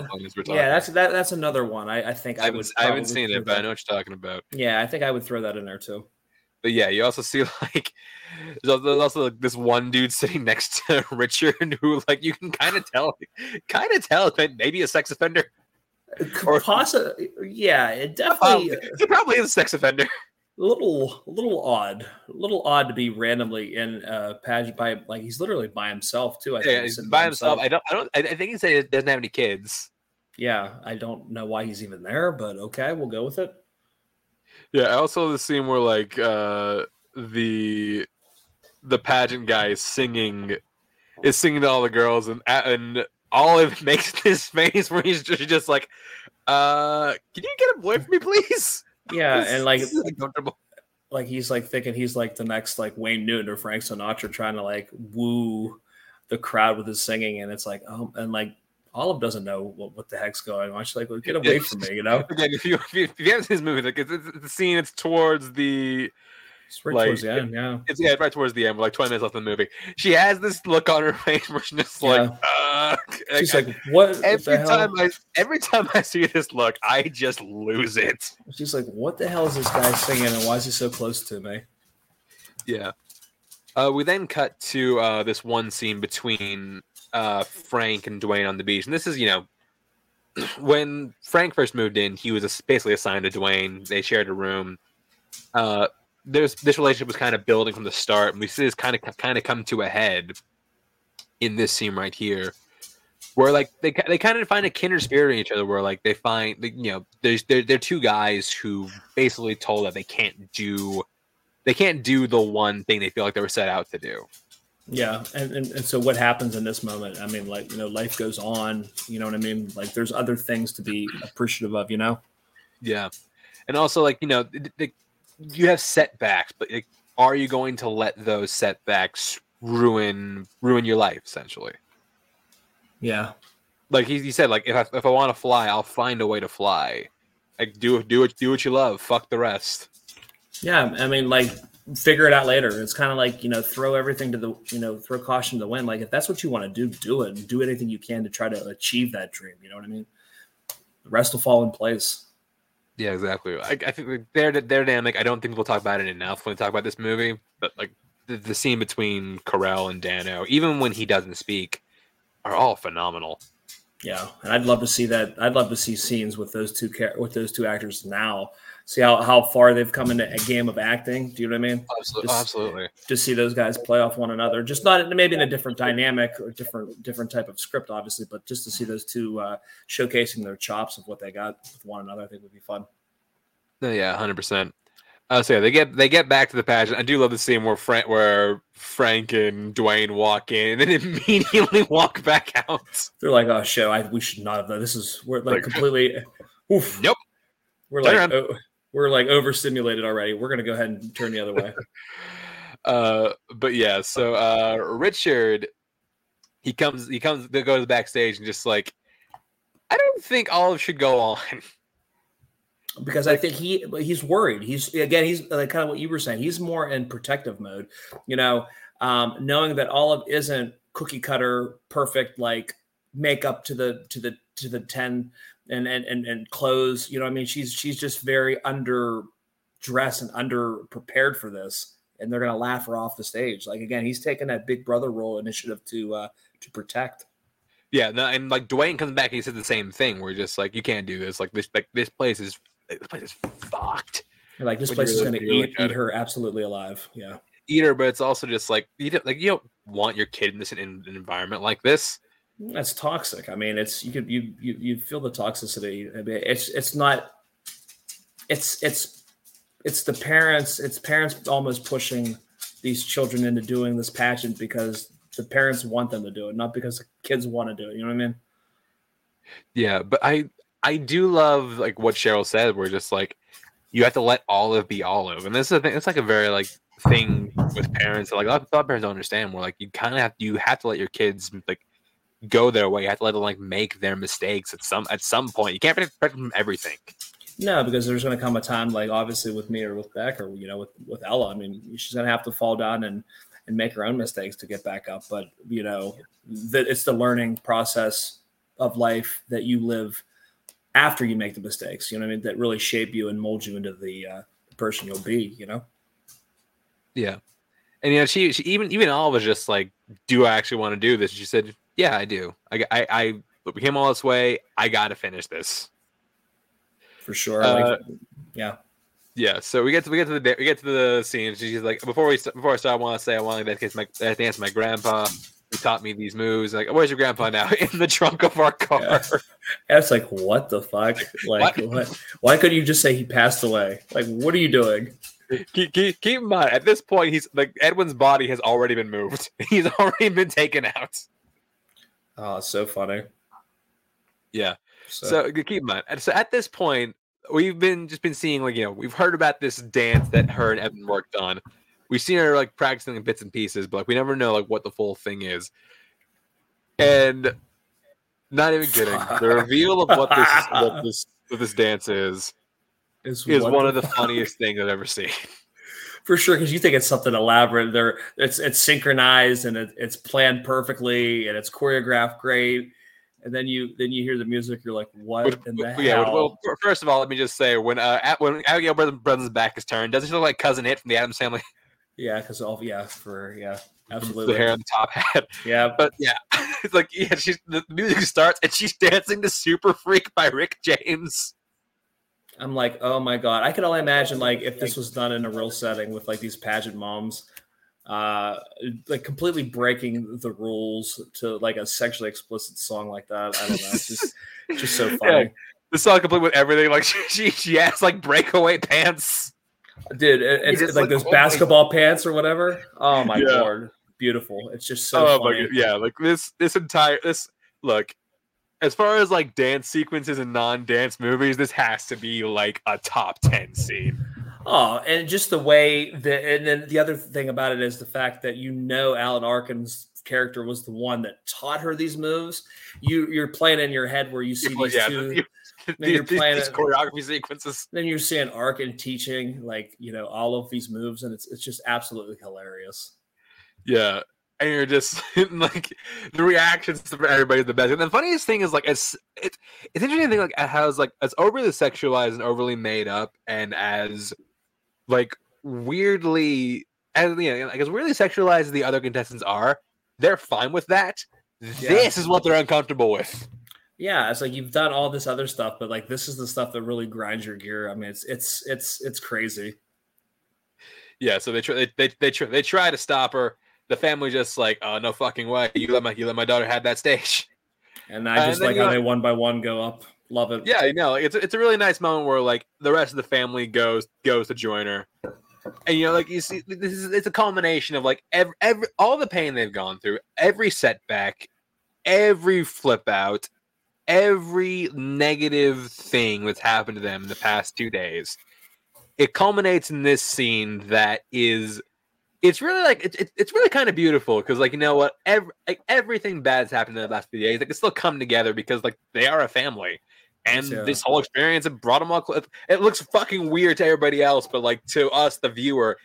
Speaker 2: yeah, that's that, that's another one. I, I think
Speaker 1: I, I would. I haven't seen it, but I know what you're talking about.
Speaker 2: Yeah, I think I would throw that in there too.
Speaker 1: But yeah, you also see (laughs) like there's also like, this one dude sitting next to (laughs) Richard who like you can kind of tell, kind of tell that maybe a sex offender.
Speaker 2: Or possibly, yeah, it definitely.
Speaker 1: Uh, he probably is a sex offender
Speaker 2: little a little odd a little odd to be randomly in a pageant by like he's literally by himself too
Speaker 1: i think yeah, by himself. himself. i don't i don't i think he said he doesn't have any kids
Speaker 2: yeah i don't know why he's even there but okay we'll go with it
Speaker 1: yeah i also the scene where like uh the the pageant guy is singing is singing to all the girls and and olive (laughs) makes this face where he's just, just like uh can you get a boy for me please
Speaker 2: yeah, and like (laughs) like he's like thinking he's like the next like Wayne Newton or Frank Sinatra trying to like woo the crowd with his singing, and it's like oh, and like Olive doesn't know what, what the heck's going on. She's like, well, get away from me, you know. (laughs)
Speaker 1: Again, if you if you, if you haven't seen this movie, like it's, it's the scene, it's towards the
Speaker 2: it's right like, towards the end, yeah.
Speaker 1: It's yeah, right towards the end, like 20 minutes left in the movie. She has this look on her (laughs) face where she's just like, uh,
Speaker 2: she's like, what?
Speaker 1: Every time I every time I see this look, I just lose it.
Speaker 2: She's like, what the hell is this guy singing, and why is he so close to me?
Speaker 1: Yeah. Uh, we then cut to uh, this one scene between uh, Frank and Dwayne on the beach, and this is you know (clears throat) when Frank first moved in, he was basically assigned to Dwayne. They shared a room. Uh, there's this relationship was kind of building from the start, and we see this kind of kind of come to a head in this scene right here, where like they they kind of find a kindred spirit in each other, where like they find you know there's they're, they're two guys who basically told that they can't do they can't do the one thing they feel like they were set out to do.
Speaker 2: Yeah, and, and and so what happens in this moment? I mean, like you know, life goes on. You know what I mean? Like there's other things to be appreciative of. You know?
Speaker 1: Yeah, and also like you know the, you have setbacks, but like, are you going to let those setbacks ruin ruin your life essentially?
Speaker 2: Yeah.
Speaker 1: Like he, he said, like if I if I want to fly, I'll find a way to fly. Like do do it do what you love. Fuck the rest.
Speaker 2: Yeah, I mean, like figure it out later. It's kind of like you know, throw everything to the you know, throw caution to the wind. Like if that's what you want to do, do it. Do anything you can to try to achieve that dream. You know what I mean? The rest will fall in place.
Speaker 1: Yeah, exactly. I, I think their dynamic. I don't think we'll talk about it enough when we talk about this movie. But like the, the scene between Carell and Dano, even when he doesn't speak, are all phenomenal.
Speaker 2: Yeah, and I'd love to see that. I'd love to see scenes with those two with those two actors now. See how, how far they've come into a game of acting. Do you know what I mean?
Speaker 1: Absolutely. Just, absolutely.
Speaker 2: Just see those guys play off one another. Just not maybe in a different dynamic or different different type of script, obviously, but just to see those two uh, showcasing their chops of what they got with one another, I think would be fun.
Speaker 1: Yeah, hundred percent. Uh, so yeah, they get they get back to the pageant. I do love the scene where Frank where Frank and Dwayne walk in and then (laughs) immediately walk back out.
Speaker 2: They're like, "Oh shit, I, we should not have done. This is we're like, like completely." Oof.
Speaker 1: Nope.
Speaker 2: We're like oh, we're like overstimulated already. We're gonna go ahead and turn the other way. (laughs)
Speaker 1: uh, but yeah, so uh, Richard, he comes he comes goes backstage and just like, I don't think Olive should go on. (laughs)
Speaker 2: because I think he he's worried. He's again he's like kind of what you were saying. He's more in protective mode, you know, um, knowing that Olive isn't cookie cutter perfect like makeup to the to the to the ten and and and, and clothes. You know, I mean, she's she's just very under dressed and under prepared for this, and they're gonna laugh her off the stage. Like again, he's taking that big brother role initiative to uh to protect.
Speaker 1: Yeah, no, and like Dwayne comes back and he said the same thing. We're just like, you can't do this. Like this, like this place is this place is fucked.
Speaker 2: Like this place is going to eat, eat her absolutely alive. Yeah,
Speaker 1: eat her, but it's also just like you don't like you don't want your kid in this in, in an environment like this.
Speaker 2: That's toxic. I mean, it's you could you you you feel the toxicity. I mean, it's it's not. It's it's it's the parents. It's parents almost pushing these children into doing this pageant because the parents want them to do it, not because the kids want to do it. You know what I mean?
Speaker 1: Yeah, but I I do love like what Cheryl said. We're just like you have to let Olive be Olive, and this is a thing. It's like a very like thing with parents. Like a lot of parents don't understand. We're like you kind of have you have to let your kids like go their way. You have to let them like make their mistakes at some at some point. You can't expect them from everything.
Speaker 2: No, because there's going to come a time, like obviously with me or with Beck or you know with with Ella. I mean, she's going to have to fall down and and make her own mistakes to get back up. But you know, that it's the learning process of life that you live after you make the mistakes, you know I mean, that really shape you and mold you into the, uh, person you'll be, you know?
Speaker 1: Yeah. And, you know, she, she even, even all was just like, do I actually want to do this? She said, yeah, I do. I, I, I came all this way. I got to finish this.
Speaker 2: For sure. Uh, like, yeah.
Speaker 1: Yeah, so we get to we get to the we get to the scene. She's like, before we before I start, I want to say I want to dedicate my dance my grandpa who taught me these moves. Like, where's your grandpa now? (laughs) In the trunk of our car. (laughs) Yeah.
Speaker 2: It's like, what the fuck? (laughs) Like, what? what? Why couldn't you just say he passed away? Like, what are you doing?
Speaker 1: Keep, keep, keep in mind, at this point, he's like Edwin's body has already been moved. He's already been taken out.
Speaker 2: Oh, it's so funny.
Speaker 1: Yeah. So, so keep in mind. So at this point, we've been just been seeing like you know we've heard about this dance that her and Edwin worked on we've seen her like practicing in bits and pieces, but like we never know like what the full thing is. And not even kidding, the reveal of what this what (laughs) this what this dance is is, is one of the funniest things I've ever seen.
Speaker 2: For sure, because you think it's something elaborate. There, it's it's synchronized and it, it's planned perfectly and it's choreographed great and then you then you hear the music, you're like, what Which, in the yeah, hell? Well,
Speaker 1: first of all, let me just say when uh at, when Abigail Breslin's back is turned, doesn't she look like Cousin Itt from the Addams Family? (laughs)
Speaker 2: Yeah, because all yeah for yeah absolutely
Speaker 1: the hair on the top hat.
Speaker 2: Yeah,
Speaker 1: but yeah, (laughs) it's like yeah, she's the music starts and she's dancing to "Super Freak" by Rick James.
Speaker 2: I'm like, oh my god! I can only imagine like if this was done in a real setting with like these pageant moms, uh, like completely breaking the rules to like a sexually explicit song like that. I don't know. It's just, just so (laughs) funny. Yeah.
Speaker 1: The song complete with everything. Like (laughs) she, she, she has like breakaway pants.
Speaker 2: Dude, it's, it's like, those basketball pants or whatever. Oh my yeah. lord, beautiful! It's just so. Oh funny. my god,
Speaker 1: yeah, like this this entire this look. As far as like dance sequences and non-dance movies, this has to be like a top ten scene.
Speaker 2: Oh, and just the way that, and then the other thing about it is the fact that you know Alan Arkin's character was the one that taught her these moves. You you're playing in your head where you see (laughs) these yeah, two
Speaker 1: then (laughs) these, you're playing these, choreography sequences.
Speaker 2: Then you're seeing Arkin teaching like you know all of these moves, and it's it's just absolutely hilarious.
Speaker 1: Yeah, and you're just (laughs) like the reactions from everybody the best. And the funniest thing is like it's it's it's interesting thing like how it's like as overly sexualized and overly made up, and as like weirdly as you know, like as weirdly sexualized as the other contestants are, they're fine with that. Yeah. This is what they're uncomfortable with.
Speaker 2: Yeah, it's like you've done all this other stuff, but like this is the stuff that really grinds your gear. I mean, it's it's it's it's crazy.
Speaker 1: Yeah, so they try they they they try, they try to stop her. The family just like, oh no fucking way! You let my you let my daughter have that stage.
Speaker 2: And I just like how they one by one go up. Love it.
Speaker 1: Yeah, you know, it's it's a really nice moment where like the rest of the family goes goes to join her, and you know, like you see, this is it's a culmination of like every every all the pain they've gone through, every setback, every flip out, every negative thing that's happened to them in the past two days. It culminates in this scene that is it's really like it's it's really kind of beautiful because like you know what? Every like everything bad's happened in the last few days like it's still come together because like they are a family. And yeah. this whole experience it brought them all it looks fucking weird to everybody else but like to us the viewer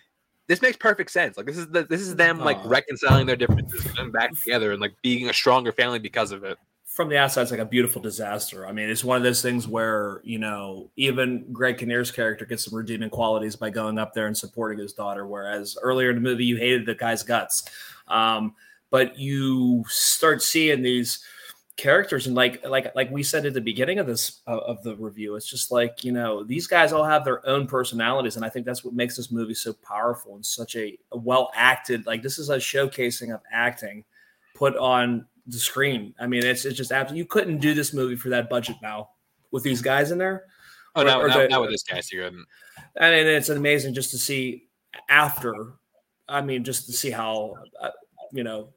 Speaker 1: this makes perfect sense. Like this is the, this is them like reconciling their differences and back together and like being a stronger family because of it
Speaker 2: from the outside, it's like a beautiful disaster. I mean, it's one of those things where you know even Greg Kinnear's character gets some redeeming qualities by going up there and supporting his daughter, whereas earlier in the movie you hated the guy's guts. Um, but you start seeing these characters and like like like we said at the beginning of this uh, of the review it's just like you know these guys all have their own personalities and i think that's what makes this movie so powerful and such a, a well acted like this is a showcasing of acting put on the screen. I mean, it's it's just absolutely. You couldn't do this movie for that budget now with these guys in there.
Speaker 1: Oh, no, not, not with this cast, you couldn't.
Speaker 2: And, and it's amazing just to see after. I mean, just to see how uh, you know,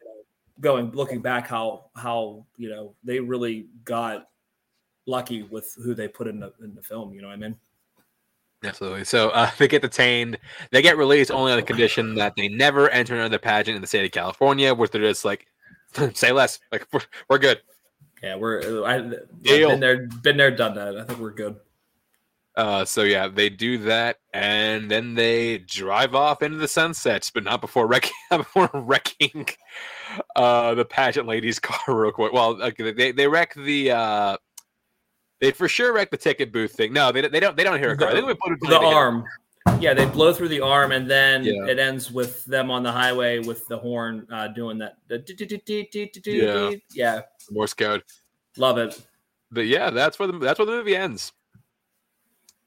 Speaker 2: going looking back, how how you know they really got lucky with who they put in the in the film. You know what I mean?
Speaker 1: Absolutely. So uh, (laughs) they get detained. They get released only on the condition that they never enter another pageant in the state of California, where they're just like, (laughs) Say less. Like we're, we're good.
Speaker 2: Yeah, we're I, have been there, been there, done that. I think we're good.
Speaker 1: Uh, so yeah, they do that, and then they drive off into the sunsets, but not before wrecking, (laughs) before wrecking uh, the pageant lady's (laughs) car real quick. Well, okay, they they wreck the uh, they for sure wreck the ticket booth thing. No, they, they don't. They don't hear a car.
Speaker 2: The, they put the arm. Yeah, they blow through the arm, and then yeah. it ends with them on the highway with the horn uh, doing that. Yeah, yeah.
Speaker 1: Morse code.
Speaker 2: Love it.
Speaker 1: But yeah, that's where the that's where the movie ends.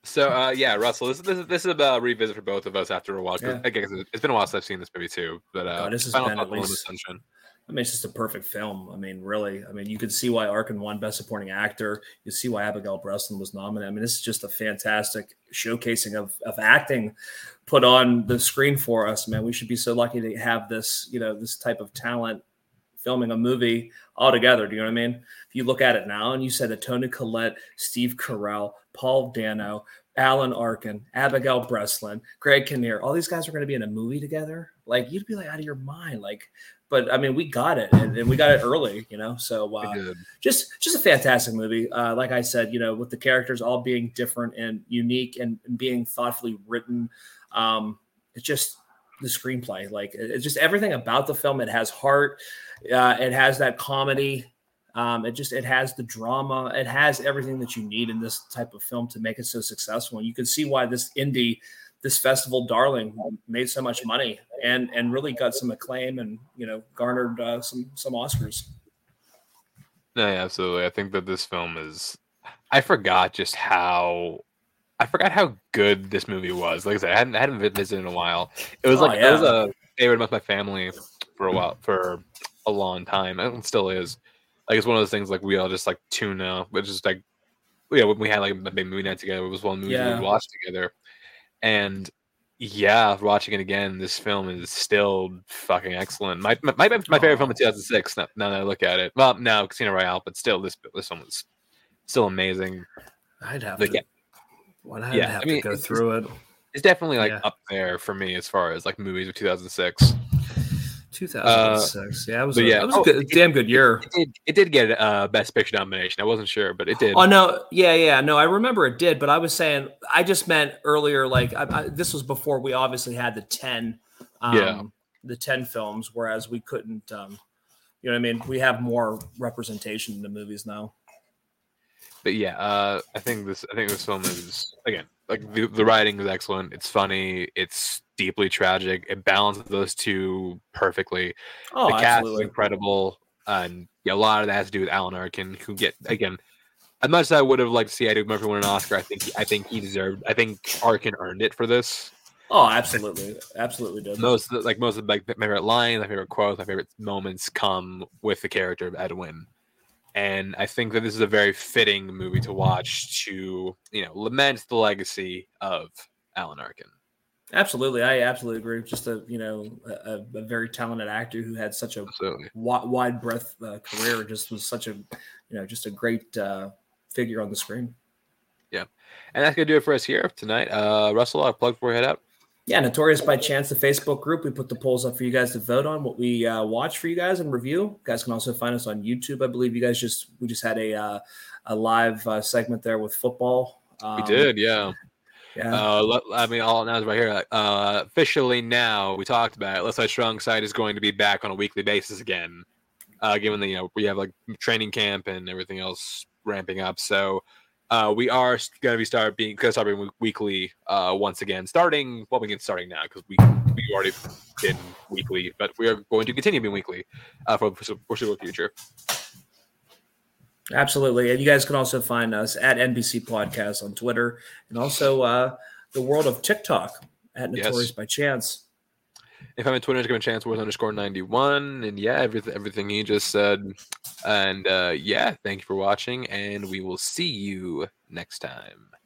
Speaker 1: So uh, yeah, Russell, this, this is this is a revisit for both of us after a while. Yeah. I guess it's been a while since I've seen this movie too. But uh,
Speaker 2: oh, this has been at least, Sunshine. I mean, it's just a perfect film. I mean, really. I mean, you could see why Arkin won Best Supporting Actor. You see why Abigail Breslin was nominated. I mean, this is just a fantastic showcasing of, of acting put on the screen for us, man. We should be so lucky to have this, you know, this type of talent filming a movie all together. Do you know what I mean? If you look at it now and you said that Toni Collette, Steve Carell, Paul Dano, Alan Arkin, Abigail Breslin, Greg Kinnear, all these guys are going to be in a movie together. Like you'd be like out of your mind. Like but I mean, we got it, and, and we got it early, you know. So uh, just just a fantastic movie. Uh, like I said, you know, with the characters all being different and unique and, and being thoughtfully written, um, it's just the screenplay. Like it's just everything about the film. It has heart. Uh, it has that comedy. Um, it just it has the drama. It has everything that you need in this type of film to make it so successful. And you can see why this indie this festival darling made so much money and and really got some acclaim and you know garnered uh, some some Oscars.
Speaker 1: No, yeah, absolutely. I think that this film is. I forgot just how. I forgot how good this movie was. Like I said, I hadn't I hadn't visited in a while. It was oh, like yeah. it was a favorite with my family for a while for a long time. And it still is. Like it's one of those things like we all just like tune out. It's just like yeah, when we had like a big movie night together, it was one movie yeah. we watched together. And yeah, watching it again, this film is still fucking excellent. My my, my, my favorite film of 2006. Now, now, that I look at it, well, now Casino Royale, but still, this this one was still amazing.
Speaker 2: I'd have to. I'd yeah, have I mean, to go through it.
Speaker 1: It's definitely like yeah. up there for me as far as like movies of 2006.
Speaker 2: 2006. Uh, yeah, it was, a, yeah. It was oh, a good, damn good year.
Speaker 1: It, did, it did get a best picture nomination. I wasn't sure, but it did.
Speaker 2: Oh no, yeah, yeah, no, I remember it did, but I was saying I just meant earlier. Like I, I, this was before we obviously had the ten, um, yeah, the ten films, whereas we couldn't. Um, you know what I mean? We have more representation in the movies now.
Speaker 1: But yeah, uh, I think this. I think this film is again like the, the writing is excellent. It's funny. It's deeply tragic. It balances those two perfectly. Oh, the cast absolutely. is incredible, and yeah, a lot of that has to do with Alan Arkin, who get again. As much as I would have liked to see Eddie Murphy win an Oscar, I think I think he deserved. I think Arkin earned it for this.
Speaker 2: Oh, absolutely, absolutely did.
Speaker 1: Most like most of the, like, my favorite lines, my favorite quotes, my favorite moments come with the character of Edwin, and I think that this is a very fitting movie to watch to you know lament the legacy of Alan Arkin.
Speaker 2: Absolutely, I absolutely agree. Just a you know a, a very talented actor who had such a wide, wide breadth uh, career, just was such a you know just a great uh, figure on the screen.
Speaker 1: Yeah, and that's gonna do it for us here tonight. Uh, Russell, I'll plug before we head out.
Speaker 2: Yeah, Notorious by Chance, the Facebook group. We put the polls up for you guys to vote on what we uh, watch for you guys and review. You guys can also find us on YouTube. I believe you guys just we just had a uh, a live uh, segment there with football.
Speaker 1: Um, we did, yeah. Yeah. Uh, I mean, all announced right here. Uh, officially now, we talked about it. Let's Say Strong Side is going to be back on a weekly basis again, uh, given the you know we have like training camp and everything else ramping up. So uh, we are going to be start being going to start being weekly uh, once again. Starting well, we can starting now because we we already been weekly, but we are going to continue being weekly uh, for the foreseeable future.
Speaker 2: Absolutely, and you guys can also find us at NBC Podcast on Twitter, and also uh, the world of TikTok at Notorious yes. by Chance.
Speaker 1: If I'm on Twitter, to chance wars underscore 91. And yeah, everything, everything he just said. And uh, yeah, thank you for watching. And we will see you next time.